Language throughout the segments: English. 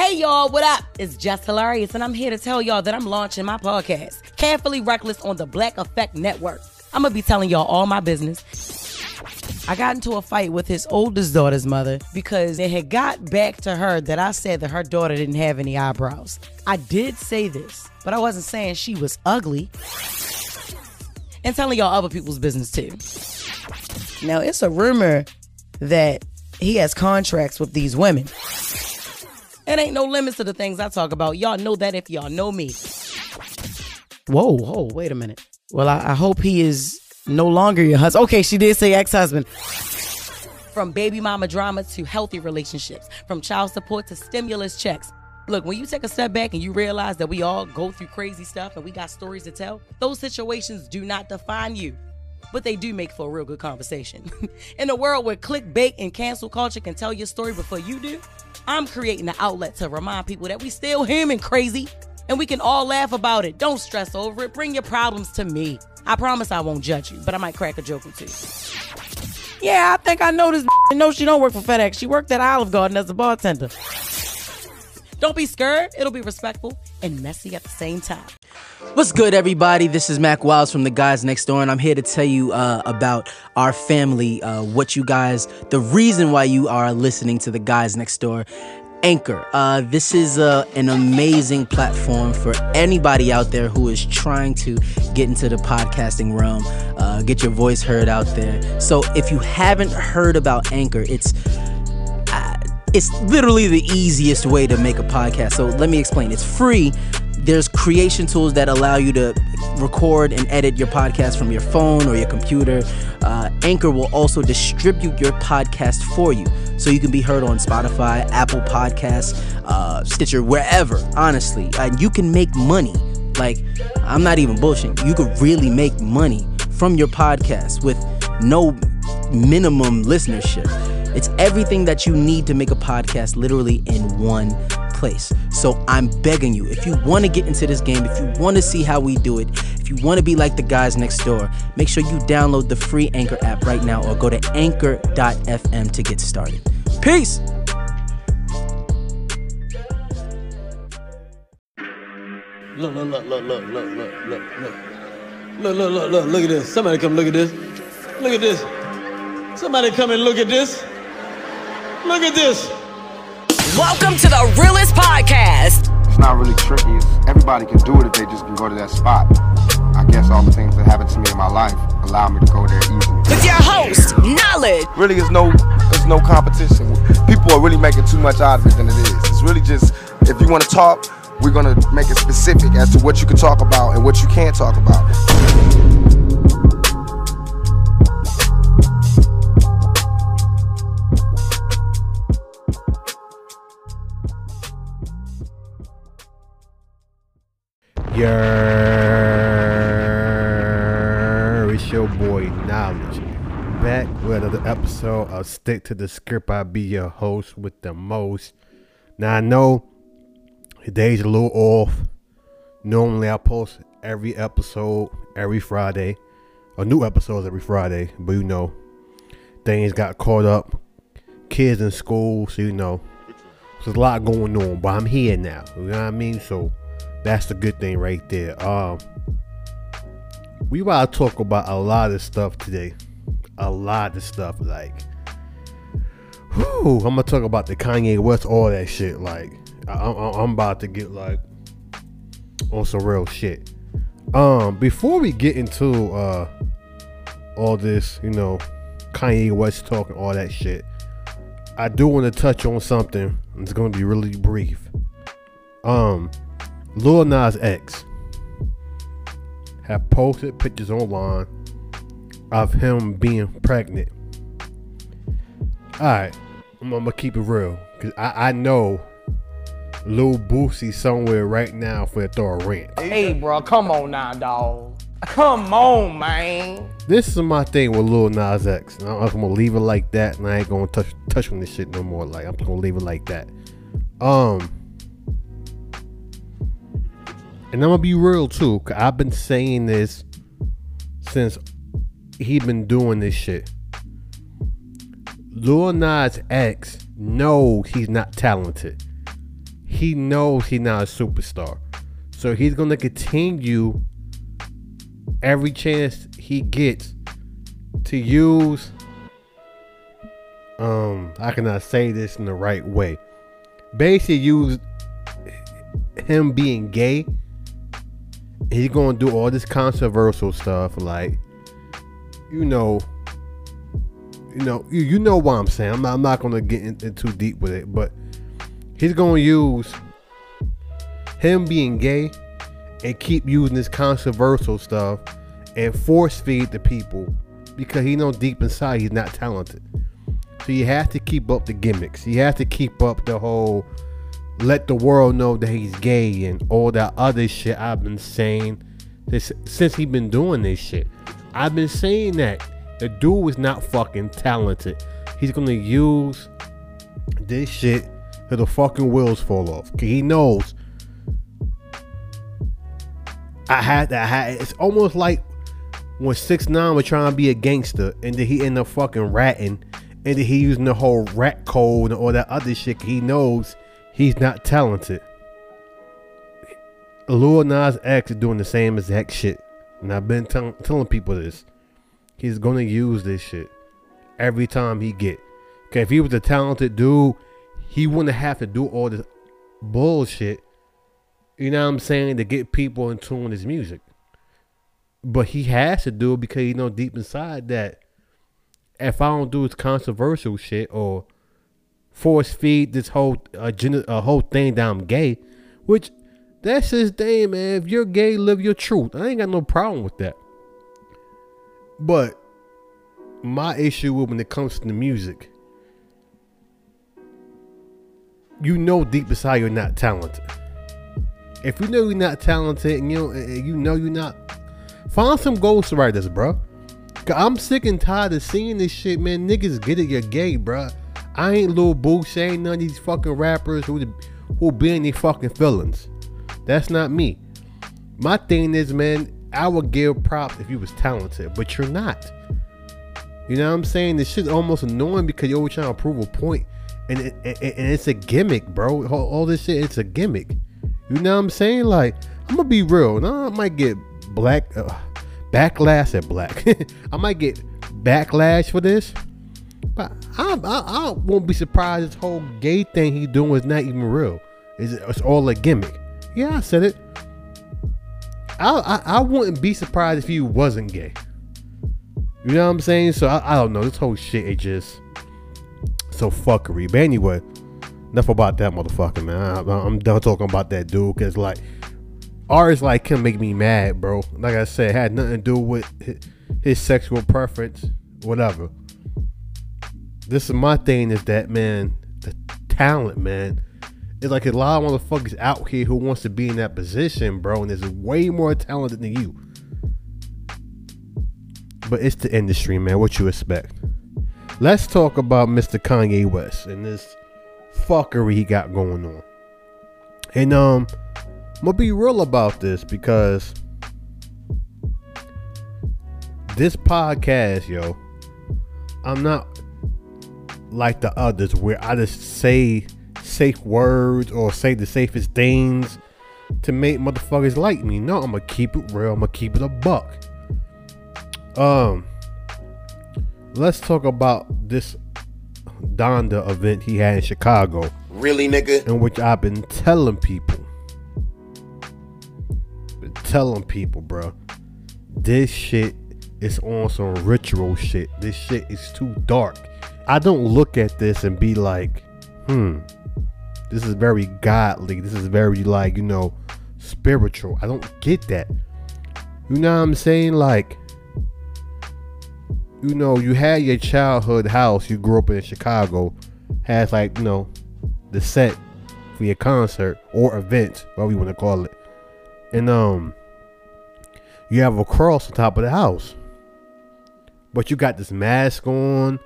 Hey y'all, what up? It's Just Hilarious, and I'm here to tell y'all that I'm launching my podcast, Carefully Reckless, on the Black Effect Network. I'm gonna be telling y'all all my business. I got into a fight with his oldest daughter's mother because it had got back to her that I said that her daughter didn't have any eyebrows. I did say this, but I wasn't saying she was ugly. And telling y'all other people's business too. Now, it's a rumor that he has contracts with these women. It ain't no limits to the things I talk about. Y'all know that if y'all know me. Whoa, whoa, wait a minute. Well, I, I hope he is no longer your husband. Okay, she did say ex husband. From baby mama drama to healthy relationships, from child support to stimulus checks. Look, when you take a step back and you realize that we all go through crazy stuff and we got stories to tell, those situations do not define you. But they do make for a real good conversation. In a world where clickbait and cancel culture can tell your story before you do, I'm creating an outlet to remind people that we still human crazy and we can all laugh about it. Don't stress over it. Bring your problems to me. I promise I won't judge you, but I might crack a joke or two. Yeah, I think I know this. No, she don't work for FedEx. She worked at Olive Garden as a bartender. Don't be scared. It'll be respectful and messy at the same time. What's good, everybody? This is Mac Wiles from the Guys Next Door, and I'm here to tell you uh, about our family, uh, what you guys, the reason why you are listening to the Guys Next Door. Anchor. Uh, this is uh, an amazing platform for anybody out there who is trying to get into the podcasting realm, uh, get your voice heard out there. So if you haven't heard about Anchor, it's it's literally the easiest way to make a podcast. So let me explain. It's free. There's creation tools that allow you to record and edit your podcast from your phone or your computer. Uh, Anchor will also distribute your podcast for you so you can be heard on Spotify, Apple Podcasts, uh, Stitcher, wherever, honestly. And you can make money. Like, I'm not even bullshitting. You could really make money from your podcast with no minimum listenership. It's everything that you need to make a podcast literally in one place. So I'm begging you, if you want to get into this game, if you want to see how we do it, if you want to be like the guys next door, make sure you download the free Anchor app right now or go to anchor.fm to get started. Peace. Look, look, look, look, look, look, look, look, look. Look, look, look, look, look at this. Somebody come look at this. Look at this. Somebody come and look at this. Look at this. Welcome to the realest podcast. It's not really tricky. It's, everybody can do it if they just can go to that spot. I guess all the things that happened to me in my life allow me to go there easily. With your host, Knowledge. Really, is no, there's no competition. People are really making too much out of it than it is. It's really just if you want to talk, we're gonna make it specific as to what you can talk about and what you can't talk about. Yeah, it's your boy Knowledge back with another episode of Stick to the Script. I'll be your host with the most. Now I know the day's a little off. Normally I post every episode every Friday, or new episodes every Friday, but you know things got caught up. Kids in school, so you know there's a lot going on. But I'm here now. You know what I mean? So that's the good thing right there. Um, we about to talk about a lot of stuff today. A lot of stuff. Like, whew, I'm gonna talk about the Kanye West, all that shit. Like, I, I, I'm about to get like on some real shit. Um, before we get into uh all this, you know, Kanye West talking all that shit, I do want to touch on something. It's gonna be really brief. Um, Lil Nas X have posted pictures online of him being pregnant. Alright, I'm, I'm gonna keep it real. Cause I, I know Lil Boosie somewhere right now for to throw a rant. Hey, bro, come on now, dog. Come on, man. This is my thing with Lil Nas X. And I'm gonna leave it like that, and I ain't gonna touch touch on this shit no more. Like I'm gonna leave it like that. Um, and I'm gonna be real too. Cause I've been saying this since he been doing this shit. Lil Nas X knows he's not talented. he knows he's not a superstar. So he's gonna continue every chance he gets to use um I cannot say this in the right way? Basically use him being gay. He's gonna do all this controversial stuff like you know you know you, you know what I'm saying. I'm not, I'm not gonna get in, in too deep with it, but he's gonna use him being gay and keep using this controversial stuff and force feed the people because he know deep inside he's not talented. So you have to keep up the gimmicks. You have to keep up the whole let the world know that he's gay and all that other shit I've been saying this since he been doing this shit. I've been saying that the dude is not fucking talented. He's gonna use this shit till the fucking wheels fall off. He knows. I had that. Had. It's almost like when six nine was trying to be a gangster, and then he ended up fucking ratting, and then he using the whole rat code and all that other shit. He knows he's not talented. Lil Nas X is doing the same exact shit, and I've been tell- telling people this. He's gonna use this shit every time he get. Okay, if he was a talented dude, he wouldn't have to do all this bullshit. You know what I'm saying to get people in tune with his music. But he has to do it because he know deep inside that if I don't do this controversial shit or force feed this whole uh, gen- uh, whole thing that I'm gay, which that's his thing, man. If you're gay, live your truth. I ain't got no problem with that. But my issue with when it comes to the music, you know deep inside you're not talented. If you know you're not talented and you know, you know you're not, find some ghostwriters, bro. I'm sick and tired of seeing this shit, man. Niggas get it, you're gay, bro. I ain't Lil Boosie, ain't none of these fucking rappers who who be in their fucking feelings. That's not me. My thing is, man, I would give props if you was talented, but you're not. You know what I'm saying? This shit's almost annoying because you're always trying to prove a point, and it, and, and it's a gimmick, bro. All, all this shit, it's a gimmick. You know what I'm saying? Like, I'm gonna be real. Now I might get black uh, backlash at black. I might get backlash for this, but I, I, I won't be surprised. This whole gay thing he doing is not even real. It's, it's all a gimmick. Yeah, I said it. I, I, I wouldn't be surprised if he wasn't gay. You know what I'm saying? So I, I don't know. This whole shit is just so fuckery. But anyway, enough about that motherfucker, man. I, I'm done talking about that dude because like artists like him make me mad, bro. Like I said, had nothing to do with his sexual preference, whatever. This is my thing is that man, the talent, man. It's like a lot of motherfuckers out here who wants to be in that position, bro, and is way more talented than you. But it's the industry, man. What you expect? Let's talk about Mr. Kanye West and this fuckery he got going on. And um, I'm gonna be real about this because this podcast, yo, I'm not like the others where I just say safe words or say the safest things to make motherfuckers like me. No, I'm gonna keep it real. I'm gonna keep it a buck. Um, let's talk about this Donda event he had in Chicago. Really, nigga? In which I've been telling people, been telling people, bro, this shit is on some ritual shit. This shit is too dark. I don't look at this and be like, hmm, this is very godly. This is very like, you know, spiritual. I don't get that. You know what I'm saying? Like, you know, you had your childhood house, you grew up in Chicago, has like, you know, the set for your concert or event, whatever you want to call it. And um you have a cross on top of the house. But you got this mask on.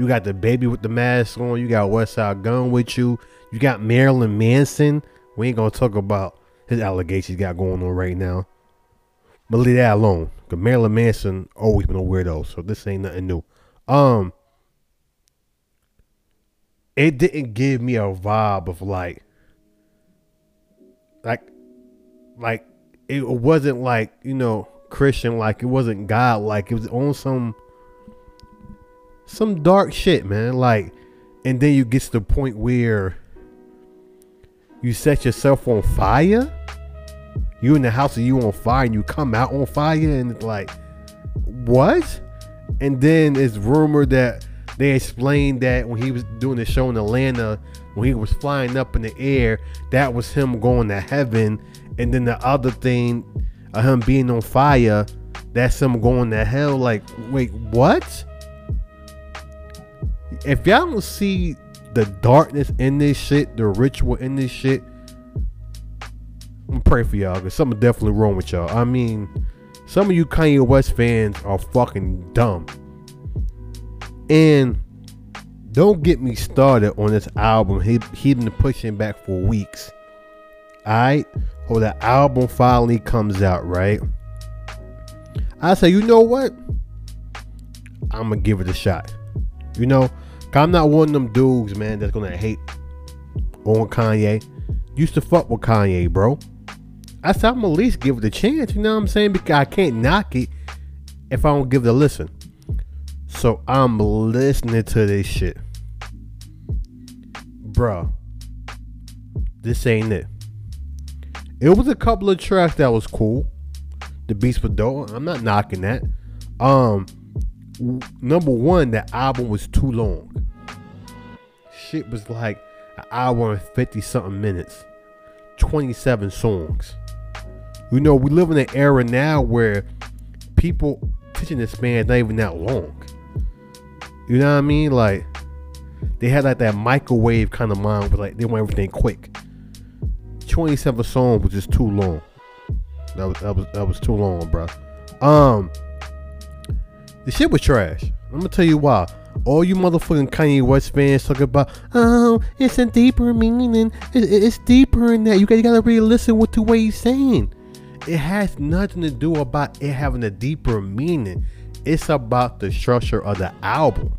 You got the baby with the mask on. You got Westside Gun with you. You got Marilyn Manson. We ain't gonna talk about his allegations got going on right now. But leave that alone. Cause Marilyn Manson always been a weirdo, so this ain't nothing new. Um, it didn't give me a vibe of like like like it wasn't like you know Christian like it wasn't God like it was on some some dark shit, man. Like, and then you get to the point where you set yourself on fire. You in the house and you on fire, and you come out on fire, and it's like, what? And then it's rumored that they explained that when he was doing the show in Atlanta, when he was flying up in the air, that was him going to heaven. And then the other thing of him being on fire, that's him going to hell. Like, wait, what? If y'all don't see the darkness in this shit, the ritual in this shit, I'm pray for y'all because something definitely wrong with y'all. I mean, some of you Kanye West fans are fucking dumb. And don't get me started on this album. He he been pushing back for weeks. Alright? Or the album finally comes out, right? I say, you know what? I'm gonna give it a shot. You know, I'm not one of them dudes, man, that's gonna hate on Kanye. Used to fuck with Kanye, bro. I said I'm at least give it a chance. You know what I'm saying? Because I can't knock it if I don't give it a listen. So I'm listening to this shit. Bruh. This ain't it. It was a couple of tracks that was cool. The beats were dope. I'm not knocking that. Um number one, the album was too long. Shit was like an hour and 50 something minutes. 27 songs. You know, we live in an era now where people attention to span is not even that long. You know what I mean? Like they had like that microwave kind of mind, where like they want everything quick. 27 songs was just too long. That was that was that was too long, bro. Um, the shit was trash. I'm gonna tell you why. All you motherfucking Kanye West fans talking about, oh, it's a deeper meaning. It- it- it's deeper than that. You gotta, you gotta really listen what he's saying. It has nothing to do about it having a deeper meaning. It's about the structure of the album.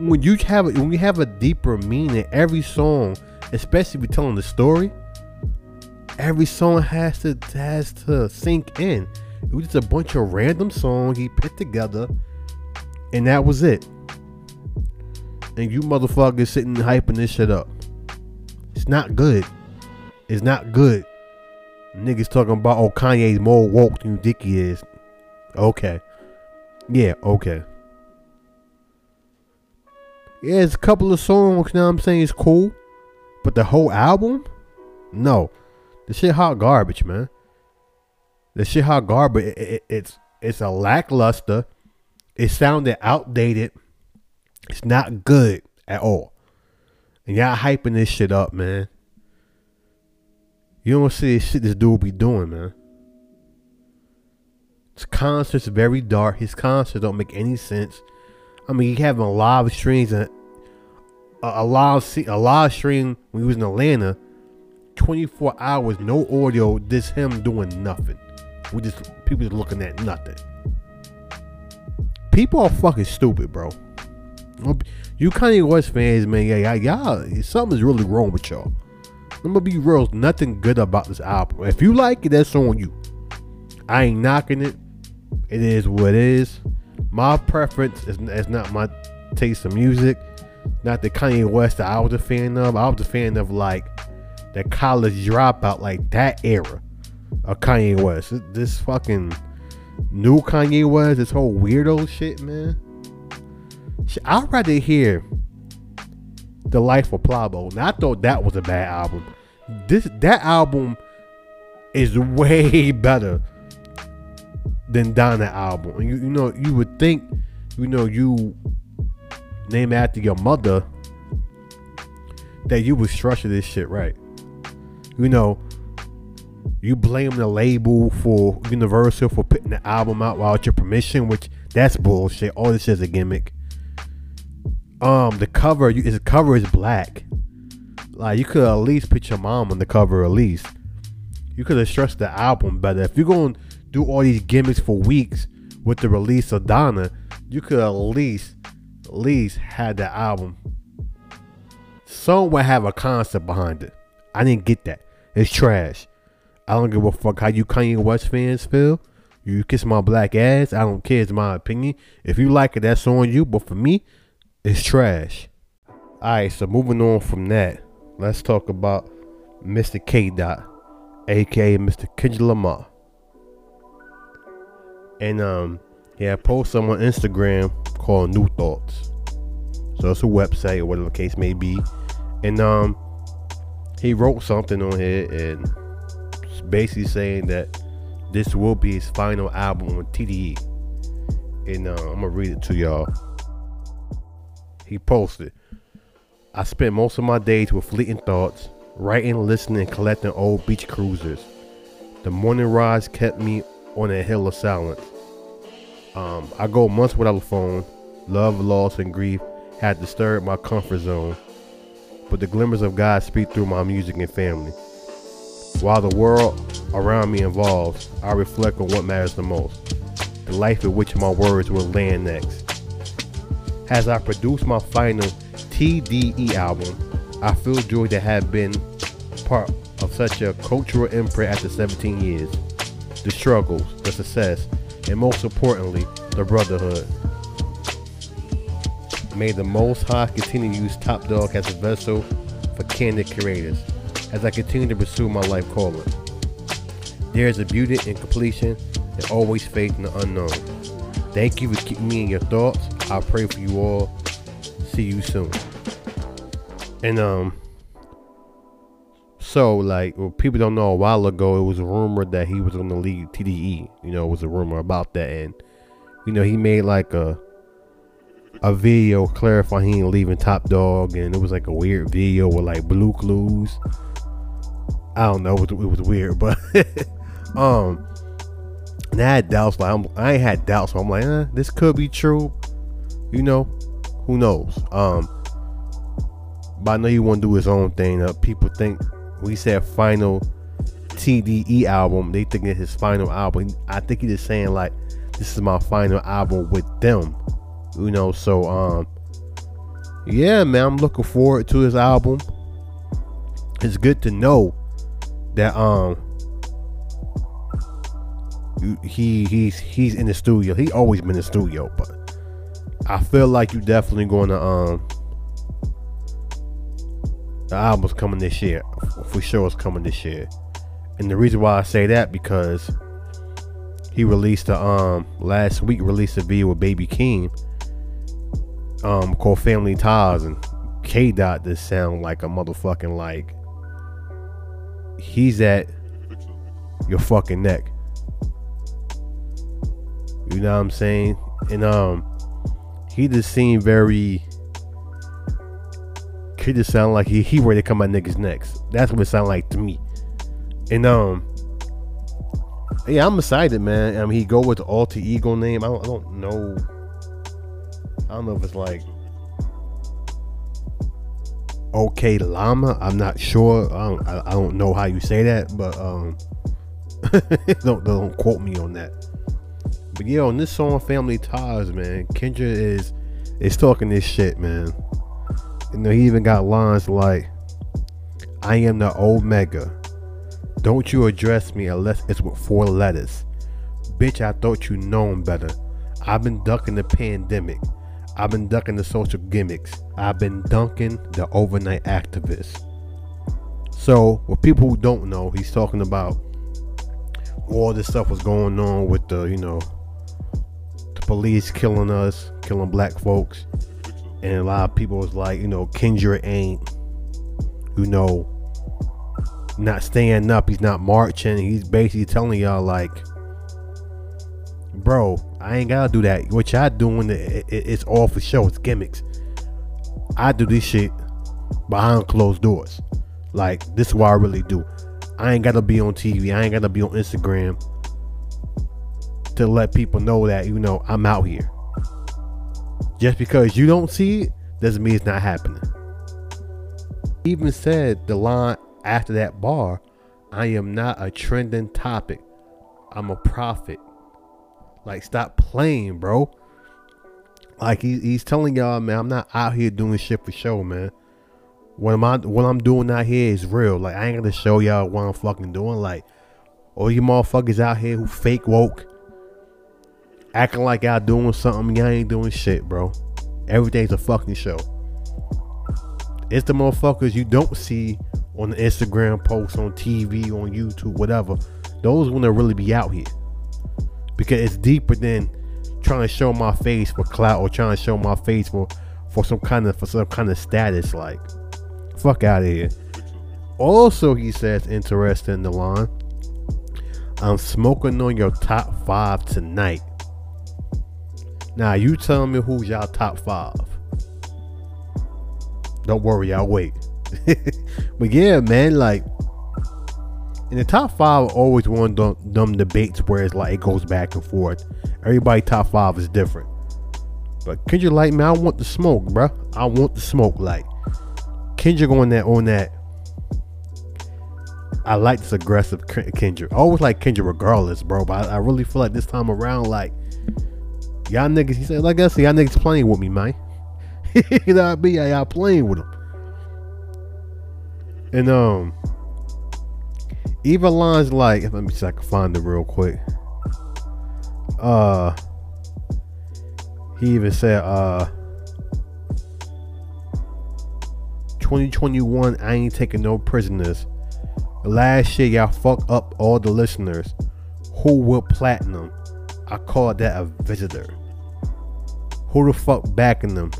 When you have when you have a deeper meaning, every song, especially if you're telling the story, every song has to has to sink in. It was just a bunch of random songs he put together, and that was it. And you motherfuckers sitting hyping this shit up. It's not good. It's not good. Niggas talking about oh Kanye's more woke than you he is. Okay. Yeah, okay. Yeah, it's a couple of songs now I'm saying it's cool. But the whole album? No. This shit hot garbage, man. The shit hot garbage. It- it- it's it's a lackluster. It sounded outdated. It's not good at all. And y'all hyping this shit up, man. You don't see this shit this dude be doing, man. His concerts very dark. His concerts don't make any sense. I mean, he having live streams and a, a live a live stream when he was in Atlanta. 24 hours, no audio, just him doing nothing. We just people just looking at nothing. People are fucking stupid, bro. You Kanye West fans, man, yeah, yeah, y'all, something's really wrong with y'all. I'm gonna be real, nothing good about this album. If you like it, that's on you. I ain't knocking it. It is what it is. My preference is, is not my taste of music. Not the Kanye West that I was a fan of. I was a fan of like the college dropout, like that era of Kanye West. This, fucking new Kanye West, this whole weirdo shit, man. I'd rather hear The Life of Pablo. Now I thought that was a bad album. This that album is way better than Donda album. And You, you know, you would think, you know, you name after your mother that you would structure this shit right. You know, you blame the label for Universal for putting the album out without your permission, which that's bullshit. All this is a gimmick. Um, the cover, you, his cover is black. Like you could at least put your mom on the cover, at least. You could have stressed the album better. If you're going to do all these gimmicks for weeks with the release of Donda, you could at least, at least had the album. Someone have a concept behind it. I didn't get that. It's trash. I don't give a fuck how you Kanye West fans feel. You kiss my black ass. I don't care. It's my opinion. If you like it, that's on you. But for me, it's trash. Alright, so moving on from that, let's talk about Mr. K. Dot, aka Mr. Kendrick Lamar. And um, he had posted on Instagram called New Thoughts. So it's a website or whatever the case may be. And um, he wrote something on here and basically saying that this will be his final album on TDE. And uh, I'm gonna read it to y'all. He posted, I spent most of my days with fleeting thoughts, writing, listening, and collecting old beach cruisers. The morning rise kept me on a hill of silence. Um, I go months without a phone. Love, loss, and grief had disturbed my comfort zone. But the glimmers of God speak through my music and family. While the world around me evolves, I reflect on what matters the most the life in which my words will land next. As I produce my final TDE album, I feel joy to have been part of such a cultural imprint after 17 years. The struggles, the success, and most importantly, the brotherhood. May the Most High continue to use Top Dog as a vessel for candid creators as I continue to pursue my life calling. There is a beauty in completion and always faith in the unknown. Thank you for keeping me in your thoughts. I pray for you all. See you soon. And um, so like well, people don't know a while ago, it was a rumor that he was to leave TDE. You know, it was a rumor about that, and you know he made like a a video clarifying he ain't leaving Top Dog, and it was like a weird video with like blue clues. I don't know, it was, it was weird, but um, and I had doubts. Like I'm, I had doubts. So I'm like, eh, this could be true. You know, who knows? Um, but I know he want to do his own thing. Uh, people think we said final TDE album, they think it's his final album. I think he's just saying like, this is my final album with them. You know, so um, yeah, man, I'm looking forward to his album. It's good to know that um he he's he's in the studio. He always been in the studio, but I feel like you definitely going to um the album's coming this year. For sure it's coming this year. And the reason why I say that because he released a um last week released a video with Baby Keem um called Family Ties and K Dot this sound like a motherfucking like he's at your fucking neck. You know what I'm saying? And um he just seemed very he just sound like he he ready to come at niggas next. That's what it sound like to me. And um yeah, I'm excited, man. I mean, he go with the alter ego name. I don't, I don't know. I don't know if it's like okay llama. I'm not sure. I don't, I, don't know how you say that, but um, don't don't quote me on that. But yeah, on this song, Family Ties, man, Kendrick is is talking this shit, man. You know, he even got lines like, "I am the Omega. Don't you address me unless it's with four letters, bitch. I thought you known better. I've been ducking the pandemic. I've been ducking the social gimmicks. I've been dunking the overnight activists. So, what people who don't know, he's talking about all this stuff was going on with the, you know, the police killing us, killing black folks. And a lot of people was like, you know, Kendrick ain't, you know, not standing up. He's not marching. He's basically telling y'all, like, bro, I ain't gotta do that. What y'all doing, it, it, it's all for show. It's gimmicks. I do this shit behind closed doors. Like this is what I really do. I ain't gotta be on TV. I ain't gotta be on Instagram to let people know that you know I'm out here. Just because you don't see it doesn't mean it's not happening. Even said the line after that bar, I am not a trending topic. I'm a prophet. Like, stop playing, bro. Like he, he's telling y'all, man, I'm not out here doing shit for show, man. what am I what I'm doing out here is real. Like I ain't gonna show y'all what I'm fucking doing. Like all you motherfuckers out here who fake woke, acting like y'all doing something, y'all ain't doing shit, bro. Everything's a fucking show. It's the motherfuckers you don't see on the Instagram posts, on TV, on YouTube, whatever. Those want to really be out here because it's deeper than trying to show my face for clout or trying to show my face for for some kind of for some kind of status. Like, fuck out of here. Also, he says, interesting the line. I'm smoking on your top five tonight. Now you tell me who's y'all top five. Don't worry, I'll wait. but yeah, man, like in the top five, always one of them, debates where it's like it goes back and forth. Everybody top five is different. But Kendrick like man, I want the smoke, bruh. I want the smoke. Like Kendrick on that on that. I like this aggressive Kendrick. I always like Kendrick regardless, bro. But I, I really feel like this time around, like y'all niggas, he said, like I said, y'all niggas playing with me, man. you know what I mean? Y'all playing with him. And um, even lines like, let me see if I can find it real quick. Uh, he even said, uh, 2021, I ain't taking no prisoners. Last year, y'all fuck up all the listeners. Who will platinum? I call that a visitor. Who the fuck backing them?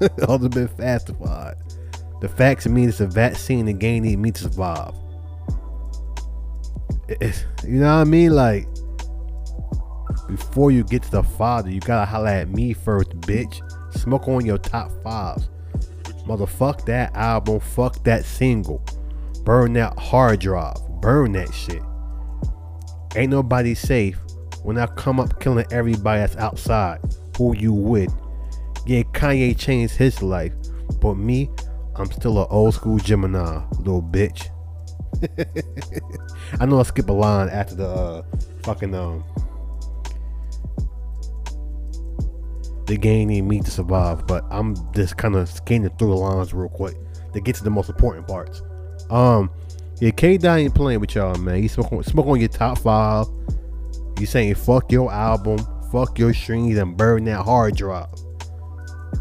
been fastified. The facts mean it's a vaccine the game need me to survive. It's, you know what I mean? Like, before you get to the father, you gotta holler at me first, bitch. Smoke on your top fives. Motherfuck that album, fuck that single. Burn that hard drive. Burn that shit. Ain't nobody safe when I come up killing everybody that's outside. Who you with? Yeah, Kanye changed his life, but me, I'm still an old school Gemini, little bitch. I know I skip a line after the uh, fucking um the game need me to survive, but I'm just kind of scanning through the lines real quick to get to the most important parts. Um, yeah, K ain't playing with y'all, man. He's smoking, smoking on your top five. You saying fuck your album, fuck your streams, and burn that hard drive.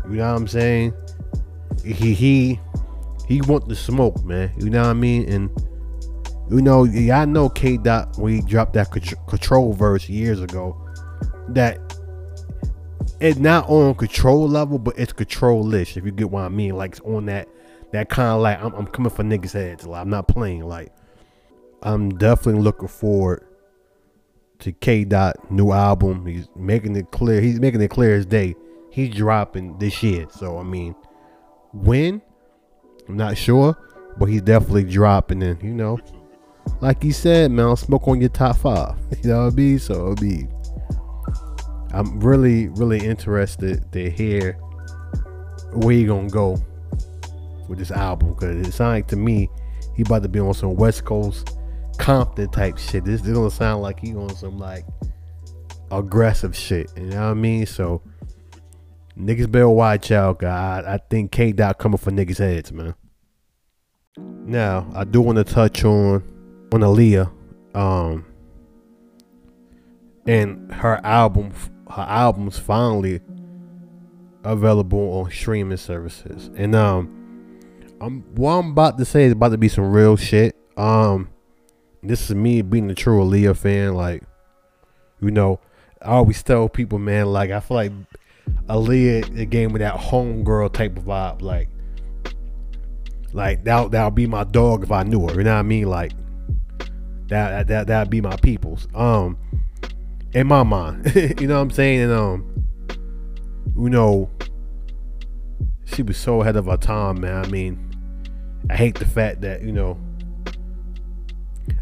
You know what I'm saying? He he he want the smoke, man. You know what I mean? And you know, y'all know K Dot when he dropped that control verse years ago. That it's not on control level, but it's control-ish, if you get what I mean. Like it's on that that kind of like I'm, I'm coming for niggas' heads. Like I'm not playing. Like I'm definitely looking forward to K Dot new album. He's making it clear. He's making it clear as day. He's dropping this year. So I mean, when I'm not sure, but he's definitely dropping. And you know, like he said, man, I'll smoke on your top five. You know what I mean? So it'll be. I'm really, really interested to hear where he gonna go with this album because it sounds like to me he about to be on some West Coast Compton type shit. This, is gonna sound like he on some like aggressive shit. You know what I mean? So niggas better watch out, God. I think K Dot coming for niggas' heads, man. Now I do want to touch on on Aaliyah, um, and her album. Her album's finally available on streaming services, and um I'm what I'm about to say is about to be some real shit. Um, this is me being a true Aaliyah fan. Like, you know, I always tell people, man, like I feel like Aaliyah gave me that homegirl type of vibe. Like, like that that'll be my dog if I knew her. You know what I mean? Like that that that'd be my people's. Um, in my mind, you know what I'm saying? And um, you know, she was so ahead of her time, man. I mean I hate the fact that you know.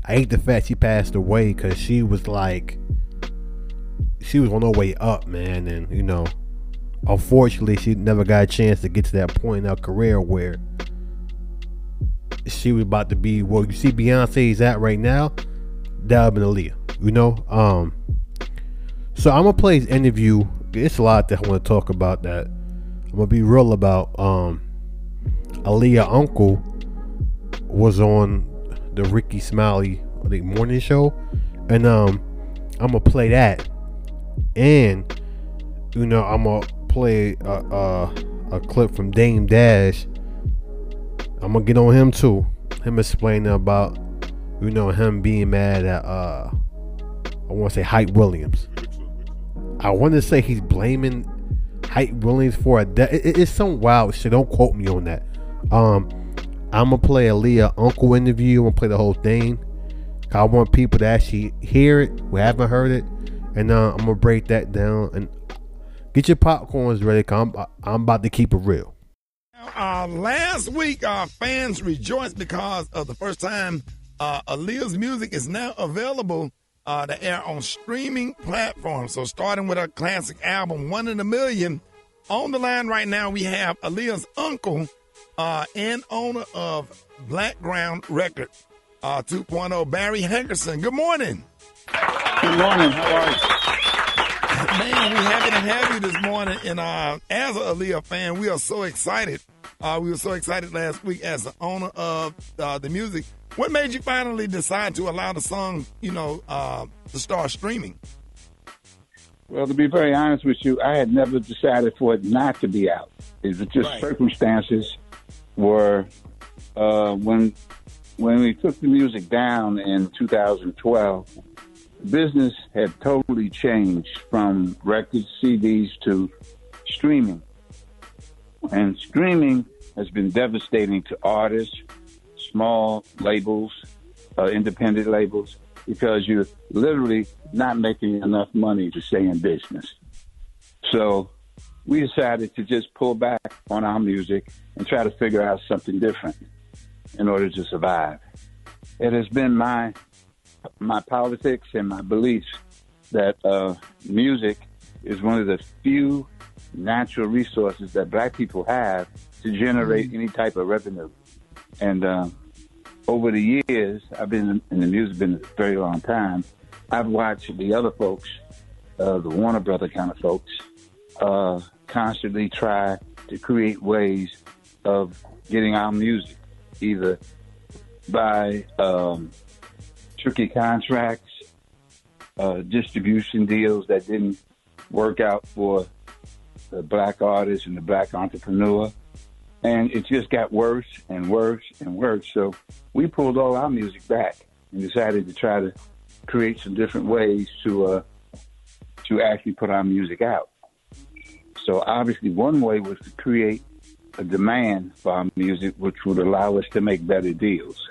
I hate the fact she passed away because she was like, she was on her way up, man, and you know, unfortunately, she never got a chance to get to that point in her career where she was about to be. Well, you see, Beyonce's at right now. That would been Aaliyah, you know. Um, so I'm gonna play his interview. It's a lot that I want to talk about that I'm gonna be real about um Aaliyah uncle was on the Rickey Smiley I think morning show, and um I'm gonna play that, and you know I'm gonna play a a, a clip from Dame Dash. I'm gonna get on him too. Him explaining about you know him being mad at uh I want to say Hype Williams. I want to say he's blaming Hype Williams for a death. It, it's some wild shit. Don't quote me on that. Um, I'm gonna play Aaliyah Uncle interview. I'm gonna play the whole thing. I want people to actually hear it who haven't heard it, and uh, I'm gonna break that down and get your popcorns ready. Cause I'm, I'm about to keep it real. Uh, last week, our fans rejoiced because of the first time uh, Aaliyah's music is now available uh, to air on streaming platforms. So, starting with her classic album, One in a Million, on the line right now, we have Aaliyah's uncle uh, and owner of Blackground Records uh, 2.0, Barry Hankerson. Good morning. Good morning. How are you? Man, we're happy to have you this morning. And uh, as a Aaliyah fan, we are so excited. Uh, we were so excited last week as the owner of uh, the music. What made you finally decide to allow the song, you know, uh, to start streaming? Well, to be very honest with you, I had never decided for it not to be out. It was just Right. circumstances were uh, when when we took the music down in 2012, business had totally changed from records, CDs to streaming, and streaming has been devastating to artists, small labels, uh, independent labels, because you're literally not making enough money to stay in business. So we decided to just pull back on our music and try to figure out something different in order to survive. It has been my my politics and my beliefs that uh, music is one of the few natural resources that black people have to generate any type of revenue. And uh, over the years, I've been in the music business a very long time. I've watched the other folks, uh, the Warner Brother kind of folks, uh, constantly try to create ways of getting our music, either by um, tricky contracts, uh, distribution deals that didn't work out for the black artist and the black entrepreneur. And it just got worse and worse and worse. So we pulled all our music back and decided to try to create some different ways to uh, to actually put our music out. So obviously, one way was to create a demand for our music, which would allow us to make better deals.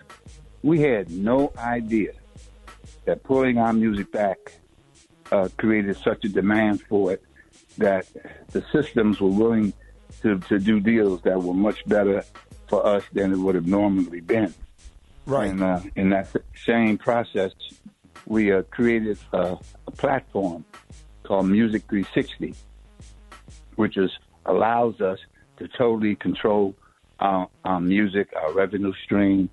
We had no idea that pulling our music back uh, created such a demand for it that the systems were willing to, to do deals that were much better for us than it would have normally been. Right. And uh, in that same process, we uh, created a, a platform called Music 360, which is allows us to totally control our, our music, our revenue stream,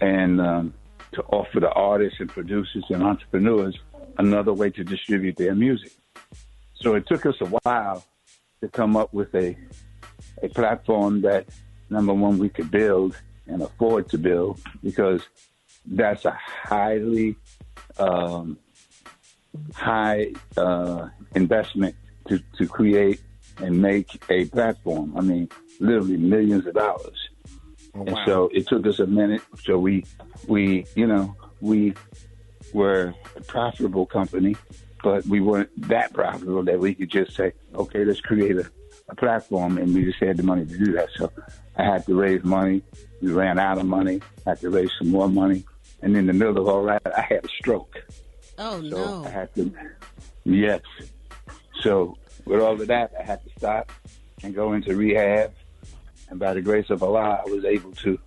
and um, to offer the artists and producers and entrepreneurs another way to distribute their music. So it took us a while to come up with a a platform that number one we could build and afford to build because that's a highly um, high uh, investment to, to create and make a platform. I mean, literally millions of dollars. Oh, and so it took us a minute. So we, we, you know, we were a profitable company, but we weren't that profitable that we could just say, okay, let's create a, a platform, and we just had the money to do that. So I had to raise money. We ran out of money. I had to raise some more money, and in the middle of all that, I had a stroke. Oh So no. I had to, yes. So with all of that, I had to stop and go into rehab. And by the grace of Allah, I was able to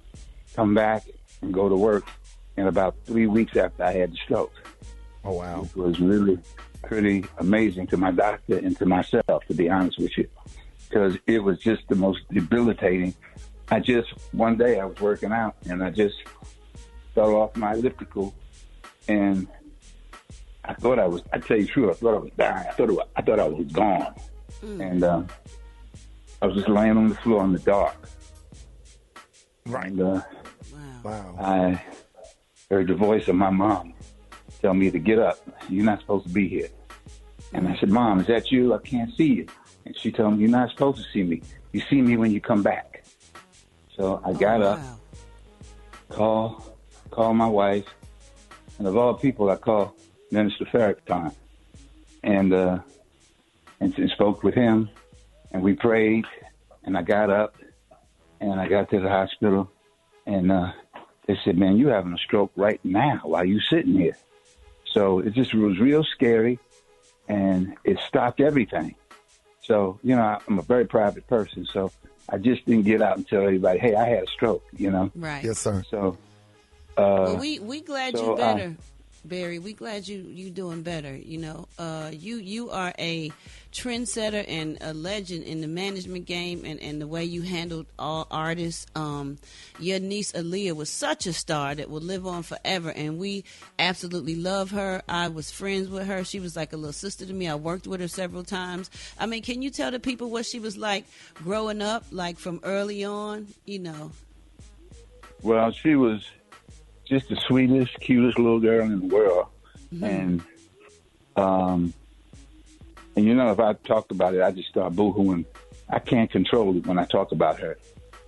come back and go to work in about three weeks after I had the stroke. Oh, wow. Which was really pretty amazing to my doctor and to myself, to be honest with you, because it was just the most debilitating. I just, one day I was working out and I just fell off my elliptical and I thought I was, I tell you the truth, I thought I was dying. I thought, it was, I thought I was gone. And um, I was just laying on the floor in the dark. Right. And, uh, Wow. I heard the voice of my mom tell me to get up. You're not supposed to be here. And I said, Mom, is that you? I can't see you. And she told me, You're not supposed to see me. You see me when you come back. So I got up, call, call my wife, and of all people, I called Minister Farrakhan, and uh, and, and spoke with him, and we prayed, and I got up, and I got to the hospital, and uh, they said, "Man, you having a stroke right now while you sitting here." So it just was real scary, and it stopped everything. So you know, I'm a very private person, so I just didn't get out and tell everybody, "Hey, I had a stroke." You know. Right. Yes, sir. So. Uh, well, we we glad so, you're better, Barry. We glad you you doing better. You know, uh, you you are a trendsetter and a legend in the management game, and, and the way you handled all artists. Um, your niece Aaliyah was such a star that will live on forever, and we absolutely love her. I was friends with her. She was like a little sister to me. I worked with her several times. I mean, can you tell the people what she was like growing up, like from early on? You know. Well, she was just the sweetest, cutest little girl in the world, and um, and you know, if I talked about it, I just start boohooing. I can't control it when I talk about her.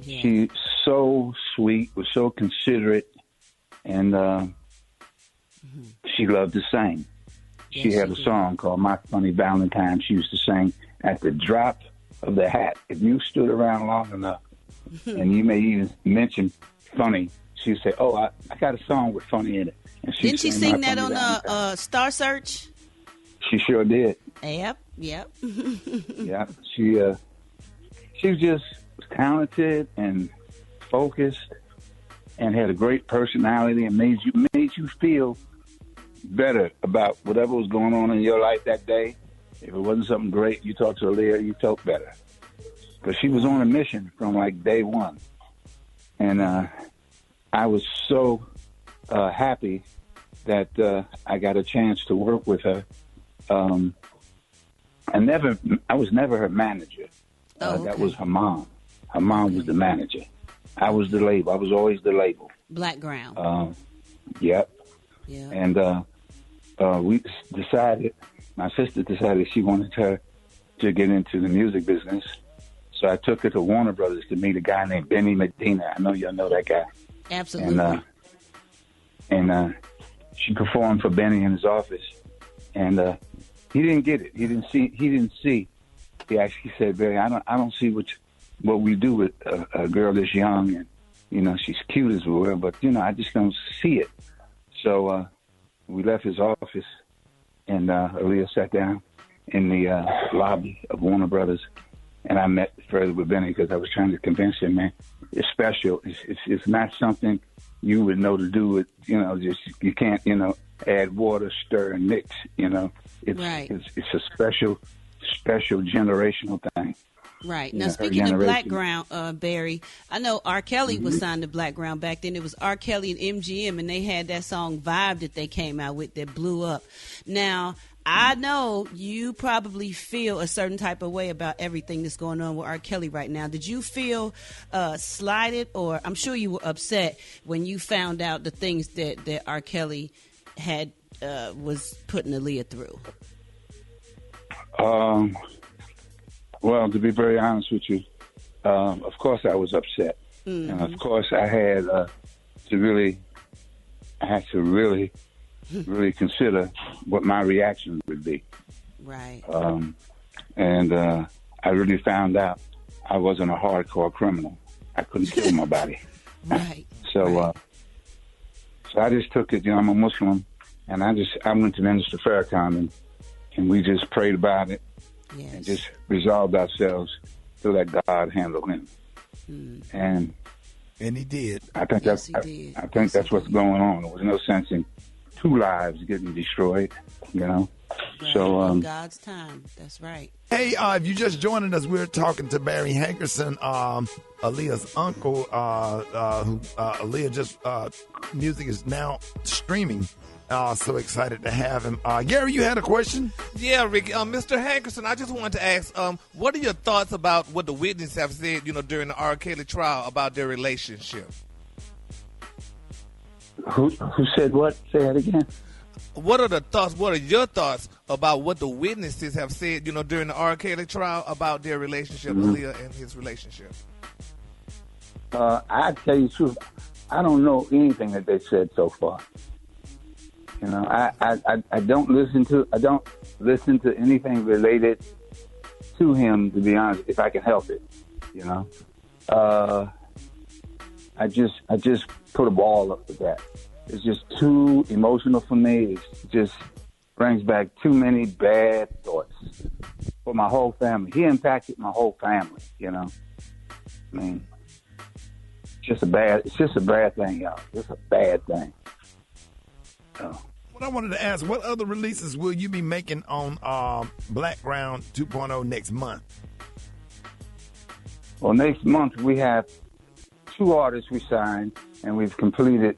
She's so sweet, was so considerate, and uh, she loved to sing. She had a song called "My Funny Valentine." She used to sing at the drop of the hat. If you stood around long enough, and you may even mention funny, she'd say, "Oh, I, I got a song with funny in it." And Didn't she sing that on uh, uh, Star Search? She sure did. Yep, yep. yeah, she uh, she was just talented and focused, and had a great personality, and made you made you feel better about whatever was going on in your life that day. If it wasn't something great, you talked to Aaliyah, you felt better because she was on a mission from like day one, and uh, I was so uh, happy that uh, I got a chance to work with her. Um, I never, I was never her manager. Uh, That was her mom. Her mom was the manager. I was the label. I was always the label. Blackground. Um, yep. Yeah. And uh, uh, we decided, my sister decided she wanted her to get into the music business. So I took her to Warner Brothers to meet a guy named Benny Medina. I know y'all know that guy. Absolutely. And uh, and uh, she performed for Benny in his office, and uh, he didn't get it. He didn't see. He didn't see. He actually said, "Barry, I don't. I don't see what what we do with a, a girl this young, and you know she's cute as well, but you know I just don't see it." So uh, we left his office, and uh, Aaliyah sat down in the uh, lobby of Warner Brothers, and I met further with Benny because I was trying to convince him, man, it's special. It's, it's it's not something you would know to do with, you know, just you can't, you know, add water, stir, and mix. You know, it's Right. it's, it's a special, special generational thing. Right. Now, her speaking of Black. Ground, uh, Barry, I know R. Kelly was Mhm. signed to Blackground back then. It was R. Kelly and MGM, and they had that song Vibe that they came out with that blew up. Now, I know you probably feel a certain type of way about everything that's going on with R. Kelly right now. Did you feel uh, slighted, or I'm sure you were upset when you found out the things that, that R. Kelly had uh, was putting Aaliyah through? Um, well, to be very honest with you, um, of course I was upset, and of course I had uh, to really, I had to really, really consider what my reaction would be. Right. Um, and uh, I really found out I wasn't a hardcore criminal. I couldn't kill nobody. Right. So, uh, so I just took it. You know, I'm a Muslim, and I just I went to Minister Farrakhan, and and we just prayed about it, and just resolved ourselves to let God handle him. And and he did. I think that's I, I think that's what's going on. There was no sense in two lives getting destroyed. You know. So um, God's time. That's right. Hey, uh, if you just joining us, we're talking to Barry Hankerson, um, Aaliyah's uncle. Uh, uh, who uh, Aaliyah just uh, music is now streaming Uh, so excited to have him. Uh, Gary, you had a question? Yeah, Rickey. Um, Mr. Hankerson, I just wanted to ask, um, what are your thoughts about what the witnesses have said, you know, during the R. Kelly trial about their relationship? Who who said what? Say that again. What are the thoughts? What are your thoughts about what the witnesses have said, you know, during the R. Kelly trial about their relationship, Mhm. Aaliyah and his relationship? Uh, I tell you the truth, I don't know anything that they said so far. You know, I, I, I, I don't listen to I don't listen to anything related to him to be honest, if I can help it. You know, uh, I just I just put a ball up with that. It's just too emotional for me. It just brings back too many bad thoughts for my whole family. He impacted my whole family. You know, I mean, just a bad. It's just a bad thing, y'all. Just a bad thing. So, What I wanted to ask, what other releases will you be making on um, Blackground 2.0 next month? well, next month we have two artists we signed, and we've completed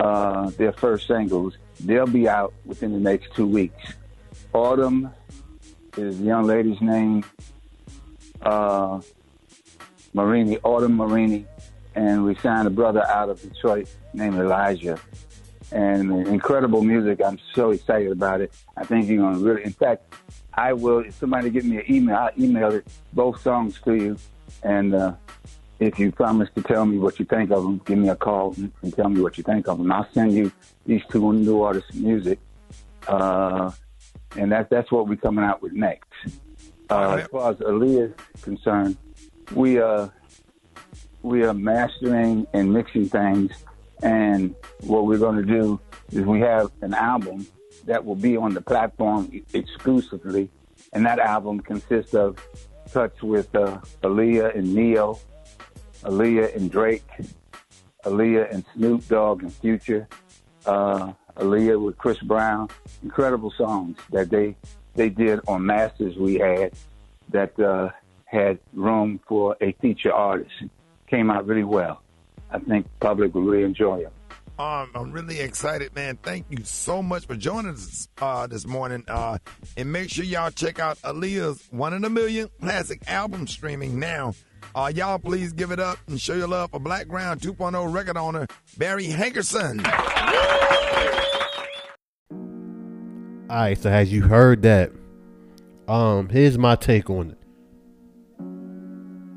uh, their first singles. They'll be out within the next two weeks. Autumn is the young lady's name. Uh, Marini, Autumn Marini, and we signed a brother out of Detroit named Elijah. And incredible music. I'm so excited about it. I think you're gonna really. In fact, I will. If somebody give me an email, I'll email it both songs to you. And uh, if you promise to tell me what you think of them, give me a call and, tell me what you think of them. I'll send you these two new artists' music. Uh, and that, that's what we're coming out with next. Uh, as far as Aaliyah is concerned, we uh, we are mastering and mixing things, and what we're going to do is we have an album that will be on the platform exclusively, and that album consists of cuts with uh, Aaliyah and Ne-Yo, Aaliyah and Drake, Aaliyah and Snoop Dogg and Future, uh, Aaliyah with Chris Brown. Incredible songs that they they did on masters we had that uh, had room for a feature artist. Came out really well. I think public will really enjoy it. Um, I'm really excited, man. Thank you so much for joining us uh, this morning. Uh, and make sure y'all check out Aaliyah's One in a Million classic album streaming now. Uh, y'all please give it up and show your love for Blackground 2.0 record owner Barry Hankerson. All right, so as you heard that, um, here's my take on it,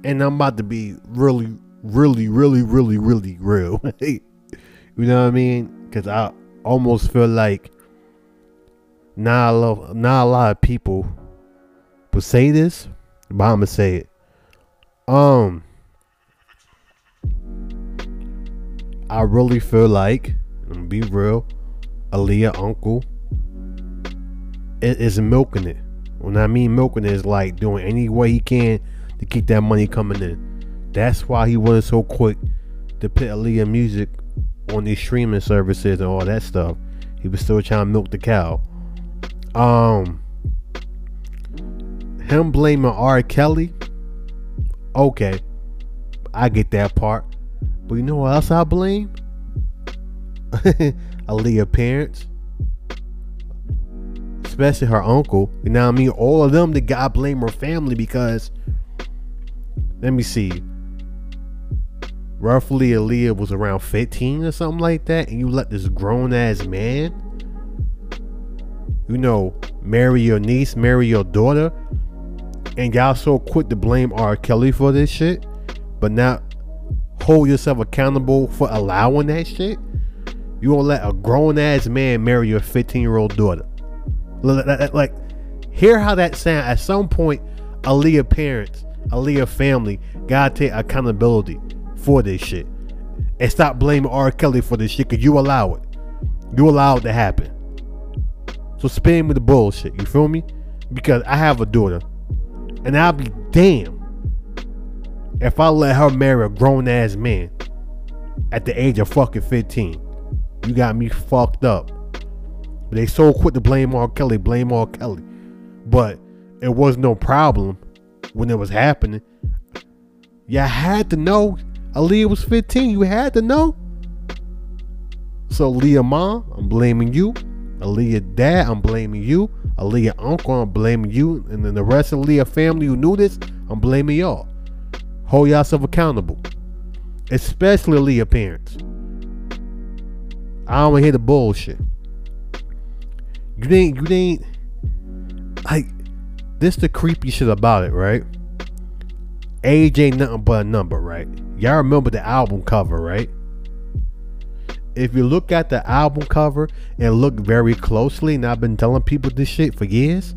and I'm about to be really, really, really, really, really real. you know what I mean? Because I almost feel like not a lot, not a lot of people would say this, but I'm gonna say it. Um, I really feel like, I'm be real, Aaliyah uncle is, is milking it. When I mean milking it, is like doing any way he can to keep that money coming in. That's why he wasn't so quick to put Aaliyah music on these streaming services and all that stuff. He was still trying to milk the cow. Um, him blaming R. Kelly. Okay, I get that part. But you know what else I blame? Aaliyah parents. Especially her uncle. You know what I mean? All of them, the guy blame her family because let me see. Roughly Aaliyah was around 15 or something like that, and you let this grown ass man, you know, marry your niece, marry your daughter, and y'all so quick to blame R. Kelly for this shit, but not hold yourself accountable for allowing that shit. You gonna let a grown ass man marry your 15 year old daughter? Like, hear how that sound. At some point, Aaliyah parents, Aaliyah family, gotta take accountability for this shit and stop blaming R. Kelly for this shit because you allow it. You allow it to happen. So spare me the bullshit. You feel me? Because I have a daughter, and I'll be damned if I let her marry a grown ass man at the age of fucking 15. You got me fucked up. They so quick to blame R. Kelly, blame R. Kelly. But it was no problem when it was happening. You had to know Aaliyah was 15. You had to know. So Leah mom, I'm blaming you. Aaliyah dad, I'm blaming you. Aaliyah uncle, I'm blaming you. And then the rest of Leah family who knew this, I'm blaming y'all. Hold yourself accountable. Especially Leah parents. I don't wanna hear the bullshit. You ain't you ain't like this the creepy shit about it, right? Age ain't nothing but a number, right? Y'all remember the album cover, right? If you look at the album cover and look very closely, and I've been telling people this shit for years,